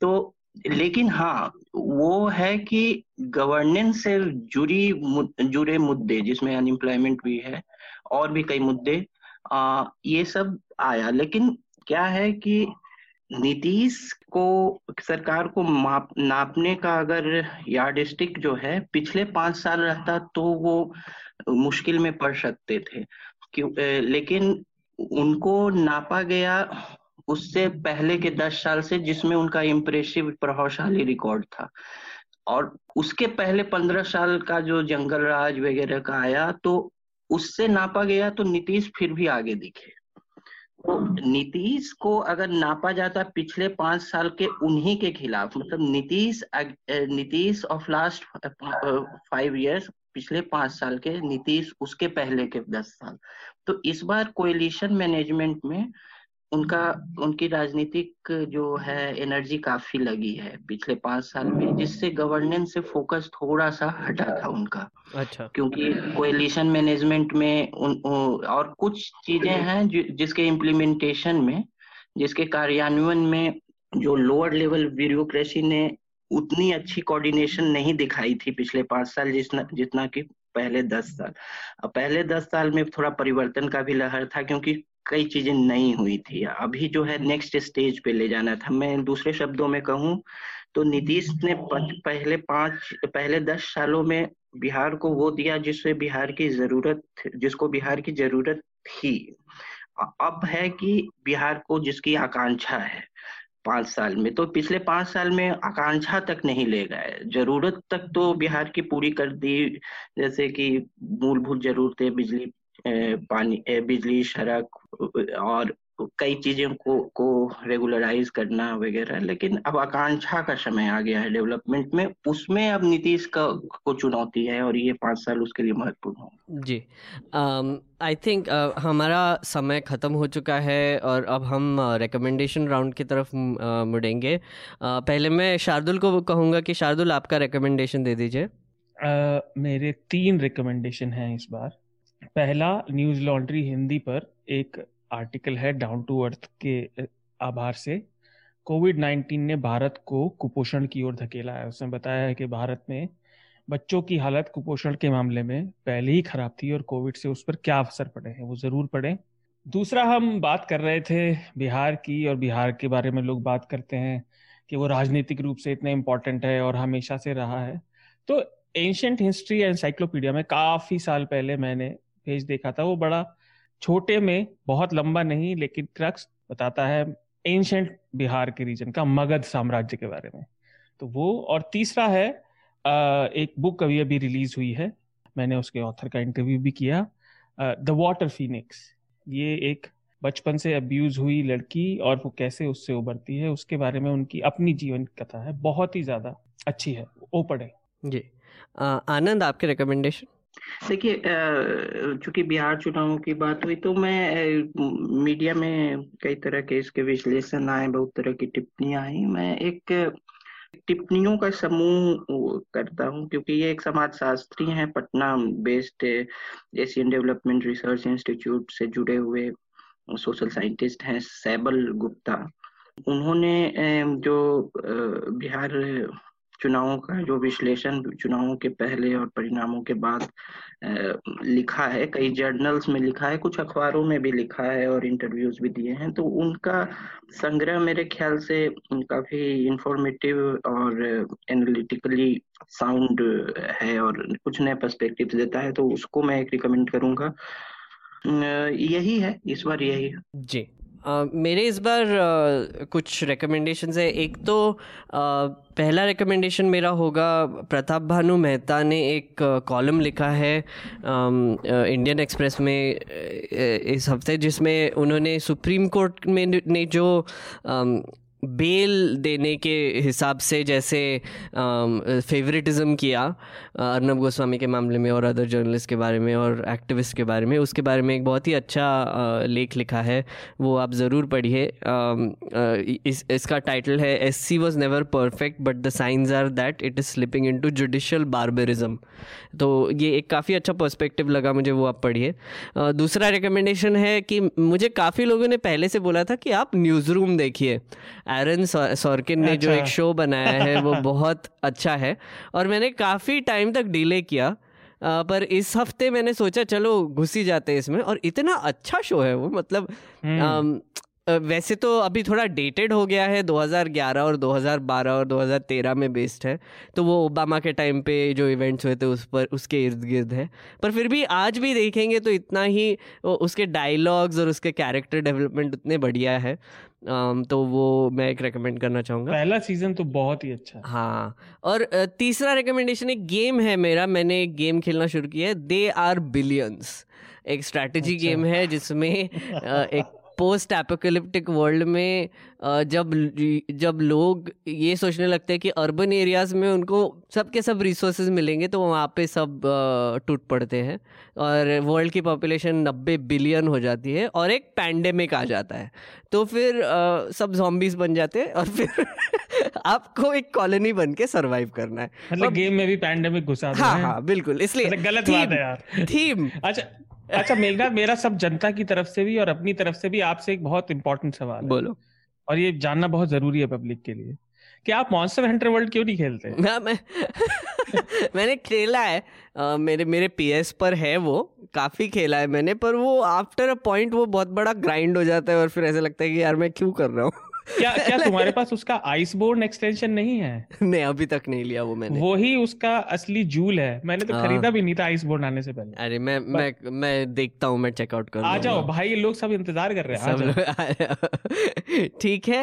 तो लेकिन हाँ वो है कि गवर्नेंस से जुड़ी जुड़े मुद्दे जिसमें अनएम्प्लॉयमेंट भी है और भी कई मुद्दे आ, ये सब आया। लेकिन क्या है कि नीतीश को, सरकार को माप, नापने का अगर यार्ड स्टिक जो है, पिछले पाँच साल रहता तो वो मुश्किल में पड़ सकते थे। क्यों लेकिन उनको नापा गया उससे पहले के दस साल से जिसमें उनका इम्प्रेसिव प्रभावशाली रिकॉर्ड था। और उसके पहले पंद्रह साल का जो जंगल राज वगैरह का आया तो उससे नापा गया तो नीतीश फिर भी आगे दिखे। तो नीतीश को अगर नापा जाता पिछले पाँच साल के उन्हीं के खिलाफ मतलब Nitish Nitish of last five years पिछले पाँच साल के नीतीश उसके पहले के दस साल। तो इस बार कोलिशन मैनेजमेंट में उनका उनकी राजनीतिक जो है एनर्जी काफ़ी लगी है पिछले पाँच साल में जिससे गवर्नेंस से फोकस थोड़ा सा हटा था उनका। अच्छा। क्योंकि कोएलिशन मैनेजमेंट में उन, और कुछ चीज़ें हैं जिसके इम्प्लीमेंटेशन में जिसके कार्यान्वयन में जो लोअर लेवल ब्यूरोक्रेसी ने उतनी अच्छी कोऑर्डिनेशन नहीं दिखाई थी पिछले पाँच साल जितना जितना कि पहले दस साल। पहले दस साल में थोड़ा परिवर्तन का भी लहर था क्योंकि कई चीज़ें नहीं हुई थी। अभी जो है नेक्स्ट स्टेज पे ले जाना था। मैं दूसरे शब्दों में कहूँ तो नीतीश ने पहले पाँच, पहले दस सालों में बिहार को वो दिया जिससे बिहार की ज़रूरत, जिसको बिहार की ज़रूरत थी। अब है कि बिहार को जिसकी आकांक्षा है पाँच साल में तो पिछले पाँच साल में आकांक्षा तक नहीं ले गए। ज़रूरत तक तो बिहार की पूरी कर दी, जैसे कि मूलभूत जरूरतें, बिजली पानी बिजली सड़क और कई चीज़ों को को रेगुलराइज करना वगैरह लेकिन अब आकांक्षा का समय आ गया है डेवलपमेंट में। उसमें अब नीतीश का को चुनौती है और ये पाँच साल उसके लिए महत्वपूर्ण हो जी। आई um, थिंक uh, हमारा समय ख़त्म हो चुका है और अब हम रिकमेंडेशन uh, राउंड की तरफ़ uh, मुड़ेंगे। uh, पहले मैं शार्दुल को कहूँगा कि शार्दुल आपका रिकमेंडेशन दे दीजिए। uh, मेरे तीन रिकमेंडेशन हैं इस बार। पहला न्यूज़ लॉन्ड्री हिंदी पर एक आर्टिकल है डाउन टू अर्थ के आभार से। कोविड 19 ने भारत को कुपोषण की ओर धकेला है। उसने बताया है कि भारत में बच्चों की हालत कुपोषण के मामले में पहले ही खराब थी और कोविड से उस पर क्या असर पड़े हैं वो ज़रूर पड़े दूसरा, हम बात कर रहे थे बिहार की और बिहार के बारे में लोग बात करते हैं कि वो राजनीतिक रूप से इतना इम्पोर्टेंट है और हमेशा से रहा है। तो एंशंट हिस्ट्री एनसाइक्लोपीडिया में काफ़ी साल पहले मैंने पेज देखा था, वो बड़ा छोटे में, बहुत लंबा नहीं, लेकिन क्रक्स बताता है एंशंट बिहार के रीजन का मगध साम्राज्य के बारे में। तो वो, और तीसरा है एक बुक अभी अभी रिलीज़ हुई है, मैंने उसके ऑथर का इंटरव्यू भी किया द वाटर फिनिक्स। ये एक बचपन से अब्यूज हुई लड़की, और वो कैसे उससे उबरती है, उसके बारे में उनकी अपनी जीवन कथा है, बहुत ही ज़्यादा अच्छी है, वो पढ़े। जी। आनंद, आपके रिकमेंडेशन देखिए चूँकि बिहार चुनावों की बात हुई तो मैं मीडिया में कई तरह के इसके विश्लेषण आए, बहुत तरह की टिप्पणियाँ आई। मैं एक टिप्पणियों का समूह करता हूँ, क्योंकि ये एक समाज शास्त्री हैं, Patna based Asian development research institute से जुड़े हुए सोशल साइंटिस्ट हैं सैबल गुप्ता उन्होंने जो बिहार चुनावों का जो विश्लेषण चुनावों के पहले और परिणामों के बाद लिखा है, कई जर्नल्स में लिखा है, कुछ अखबारों में भी लिखा है और इंटरव्यूज़ भी दिए हैं तो उनका संग्रह मेरे ख्याल से काफ़ी इंफॉर्मेटिव और एनालिटिकली साउंड है और कुछ नए पर्सपेक्टिव देता है तो उसको मैं एक रिकमेंड करूँगा। यही है, इस बार यही जी। मेरे इस बार uh, कुछ रिकमेंडेशन है। एक तो uh, पहला रिकमेंडेशन मेरा होगा प्रताप भानु मेहता ने एक कॉलम लिखा है इंडियन एक्सप्रेस में इस हफ़्ते जिसमें उन्होंने सुप्रीम कोर्ट में ने जो बेल देने के हिसाब से जैसे फेवरेटिज्म किया अर्नब गोस्वामी के मामले में और अदर जर्नलिस्ट के बारे में और एक्टिविस्ट के बारे में, उसके बारे में एक बहुत ही अच्छा लेख लिखा है, वो आप ज़रूर पढ़िए। इस, इसका टाइटल है S C was never perfect but the signs are that it is slipping into judicial barbarism तो ये एक काफ़ी अच्छा पर्सपेक्टिव लगा मुझे, वो आप पढ़िए। दूसरा रिकमेंडेशन है कि मुझे काफ़ी लोगों ने पहले से बोला था कि आप न्यूज़ रूम देखिए। एरन सॉर्किन ने अच्छा। जो एक शो बनाया है वो बहुत अच्छा है। और मैंने काफ़ी टाइम तक डिले किया। आ, पर इस हफ़्ते मैंने सोचा चलो घुस ही जाते हैं इसमें। और इतना अच्छा शो है वो मतलब हम्म। वैसे तो अभी थोड़ा डेटेड हो गया है 2011 और 2012 और 2013 में बेस्ड है। तो वो ओबामा के टाइम पे जो इवेंट्स हुए थे उस पर उसके इर्द गिर्द है। पर फिर भी आज भी देखेंगे तो इतना ही उसके डायलॉग्स और उसके कैरेक्टर डेवलपमेंट उतने बढ़िया है। तो वो मैं एक रेकमेंड करना चाहूँगा। पहला सीज़न तो बहुत ही अच्छा हाँ। और तीसरा रिकमेंडेशन एक गेम है मेरा मैंने एक गेम खेलना शुरू किया है दे आर बिलियंस एक स्ट्रैटेजी अच्छा। गेम है जिसमें एक पोस्ट एपोकलिप्टिक वर्ल्ड में जब जब लोग ये सोचने लगते हैं कि अर्बन एरियाज़ में उनको सब के सब रिसोर्सेज मिलेंगे तो वहाँ पे सब टूट पड़ते हैं। और वर्ल्ड की पॉपुलेशन नब्बे बिलियन हो जाती है और एक पैंडेमिक आ जाता है। तो फिर सब जॉम्बीज बन जाते हैं और फिर आपको एक कॉलोनी बन के सर्वाइव करना है। मतलब गेम में भी पैंडेमिक घुसा हाँ हाँ। बिल्कुल इसलिए मतलब गलत बात है यार। थीम अच्छा अच्छा मेघनाथ मेरा सब जनता की तरफ़ से भी और अपनी तरफ़ से भी आपसे एक बहुत इंपॉर्टेंट सवाल है। बोलो। और ये जानना बहुत ज़रूरी है पब्लिक के लिए। कि आप मॉन्स्टर हंटर वर्ल्ड क्यों नहीं खेलते? ना मैं मैंने खेला है। आ, मेरे मेरे पीएस पर है वो काफ़ी खेला है मैंने पर वो आफ्टर अ पॉइंट वो बहुत बड़ा ग्राइंड हो जाता है और फिर ऐसा लगता है कि यार मैं क्यों कर रहा हूँ? क्या क्या तुम्हारे पास उसका आइस बोर्ड एक्सटेंशन नहीं है? नहीं अभी तक नहीं लिया वो मैंने। वो ही उसका असली जूल है। मैंने तो हाँ। खरीदा भी नहीं था आइस बोर्ड आने से पहले। अरे मैं मैं मैं देखता हूँ मैं चेकआउट कर आ जाओ भाई लोग सब इंतज़ार कर रहे हैं ठीक है।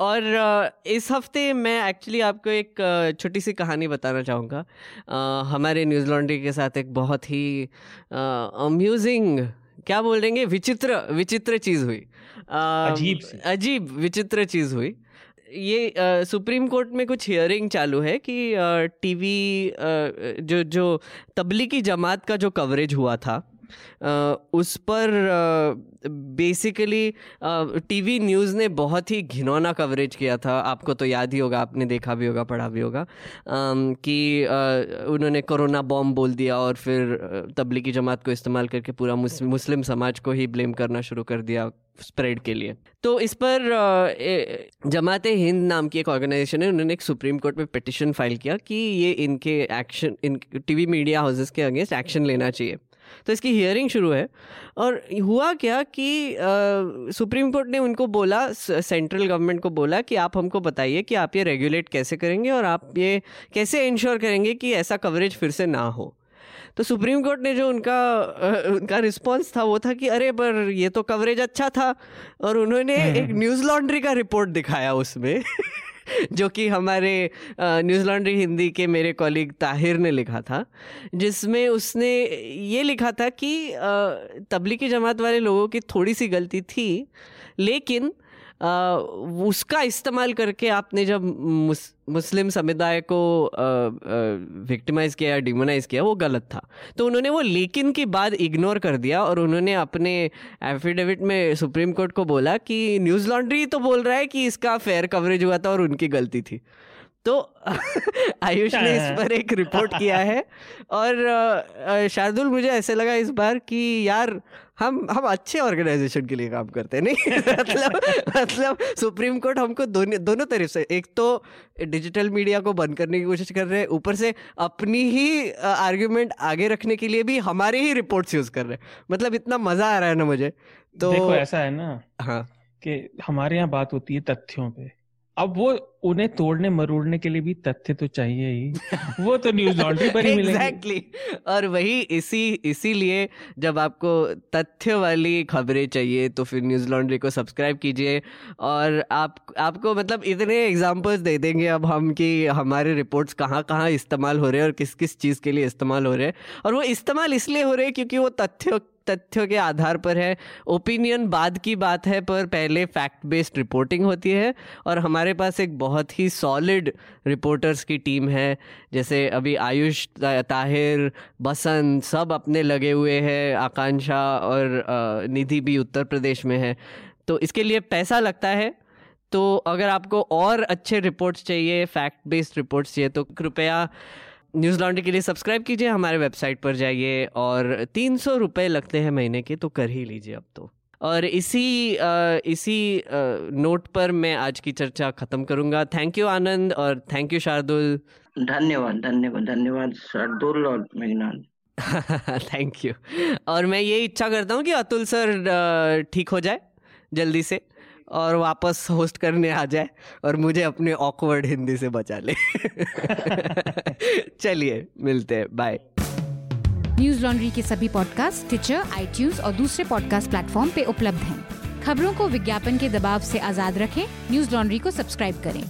और इस हफ़्ते मैं एक्चुअली आपको एक छोटी सी कहानी बताना चाहूँगा। हमारे न्यूज़ लॉन्ड्री के साथ एक बहुत ही अम्यूजिंग क्या बोल देंगे? विचित्र विचित्र चीज़ हुई। अजीब अजीब विचित्र चीज़ हुई। ये सुप्रीम कोर्ट में कुछ हियरिंग चालू है कि टीवी जो जो तबलीगी जमात का जो कवरेज हुआ था उस पर बेसिकली टीवी न्यूज़ ने बहुत ही घिनौना कवरेज किया था। आपको तो याद ही होगा, आपने देखा भी होगा, पढ़ा भी होगा कि उन्होंने कोरोना बॉम्ब बोल दिया और फिर तबलीगी जमात को इस्तेमाल करके पूरा मुस्लिम समाज को ही ब्लेम करना शुरू कर दिया स्प्रेड के लिए। तो इस पर जमात हिंद नाम की एक ऑर्गेनाइजेशन है, उन्होंने एक सुप्रीम कोर्ट में पिटिशन फ़ाइल किया कि ये इनके action in TV media houses के अगेंस्ट एक्शन लेना चाहिए। तो इसकी हियरिंग शुरू है। और हुआ क्या कि सुप्रीम कोर्ट ने उनको बोला सेंट्रल गवर्नमेंट को बोला कि आप हमको बताइए कि आप ये रेगुलेट कैसे करेंगे और आप ये कैसे इंश्योर करेंगे कि ऐसा कवरेज फिर से ना हो। तो सुप्रीम कोर्ट ने जो उनका उनका रिस्पांस था वो था कि अरे पर ये तो कवरेज अच्छा था। और उन्होंने हम्म, एक न्यूज़। लॉन्ड्री का रिपोर्ट दिखाया उसमें। जो कि हमारे न्यूज़ लॉन्ड्री हिंदी के मेरे कॉलीग ताहिर ने लिखा था, जिसमें उसने ये लिखा था कि तबलीगी जमात वाले लोगों की थोड़ी सी गलती थी, लेकिन उसका इस्तेमाल करके आपने जब मुस, मुस्लिम समुदाय को विक्टिमाइज किया डिमोनाइज किया वो गलत था। तो उन्होंने वो लेकिन की बात इग्नोर कर दिया और उन्होंने अपने एफिडेविट में सुप्रीम कोर्ट को बोला कि न्यूज़ लॉन्ड्री तो बोल रहा है कि इसका फेयर कवरेज हुआ था और उनकी गलती थी। तो आयुष ने इस पर एक रिपोर्ट किया है। और शार्दुल मुझे ऐसे लगा इस बार कि यार हम हम अच्छे ऑर्गेनाइजेशन के लिए काम करते हैं नहीं? मतलब मतलब सुप्रीम कोर्ट हमको दोनों दोनों तरफ़ से एक तो डिजिटल मीडिया को बंद करने की कोशिश कर रहे हैं ऊपर से अपनी ही आर्ग्यूमेंट आगे रखने के लिए भी हमारे ही रिपोर्ट्स यूज़ कर रहे हैं। मतलब इतना मज़ा आ रहा है ना मुझे तो देखो ऐसा है ना हाँ। कि हमारे यहाँ बात होती है तथ्यों पे। अब वो उन्हें तोड़ने, मरोड़ने के लिए भी तथ्य तो चाहिए ही। वो तो न्यूज़ लॉन्ड्री पर ही exactly. मिलेंगे और वही इसी, इसीलिए जब आपको तथ्य वाली खबरें चाहिए तो फिर न्यूज़ लॉन्ड्री को सब्सक्राइब कीजिए। और आप, आपको मतलब इतने एग्जांपल्स दे देंगे अब हम कि हमारे रिपोर्ट्स कहाँ कहाँ इस्तेमाल हो रहे हैं और किस किस चीज़ के लिए इस्तेमाल हो रहे हैं। और वो इस्तेमाल इसलिए हो रहे हैं क्योंकि वो तथ्य तथ्यों के आधार पर है ओपिनियन बाद की बात है, पर पहले फैक्ट बेस्ड रिपोर्टिंग होती है और हमारे पास एक बहुत ही सॉलिड रिपोर्टर्स की टीम है, जैसे अभी आयुष ताहिर, बसंत सब अपने लगे हुए हैं, आकांक्षा और निधि भी उत्तर प्रदेश में है। तो इसके लिए पैसा लगता है तो अगर आपको और अच्छे रिपोर्ट्स चाहिए फैक्ट बेस्ड रिपोर्ट्स चाहिए तो कृपया न्यूज़ लॉन्ड्री के लिए सब्सक्राइब कीजिए हमारे वेबसाइट पर जाइए और तीन सौ रुपये लगते हैं महीने के तो कर ही लीजिए अब तो। और इसी आ, इसी नोट पर मैं आज की चर्चा ख़त्म करूँगा। थैंक यू आनंद और थैंक यू शार्दुल। धन्यवाद धन्यवाद धन्यवाद शार्दुल और मेघनाथ थैंक यू और मैं ये इच्छा करता हूँ कि अतुल सर ठीक हो जाए जल्दी से। और वापस होस्ट करने आ जाए और मुझे अपने ऑकवर्ड हिंदी से बचा ले। चलिए मिलते हैं बाय न्यूज़ लॉन्ड्री के सभी पॉडकास्ट ट्विटर आई और दूसरे पॉडकास्ट प्लेटफॉर्म पे उपलब्ध हैं। खबरों को विज्ञापन के दबाव से आज़ाद रखें न्यूज़ लॉन्ड्री को सब्सक्राइब करें।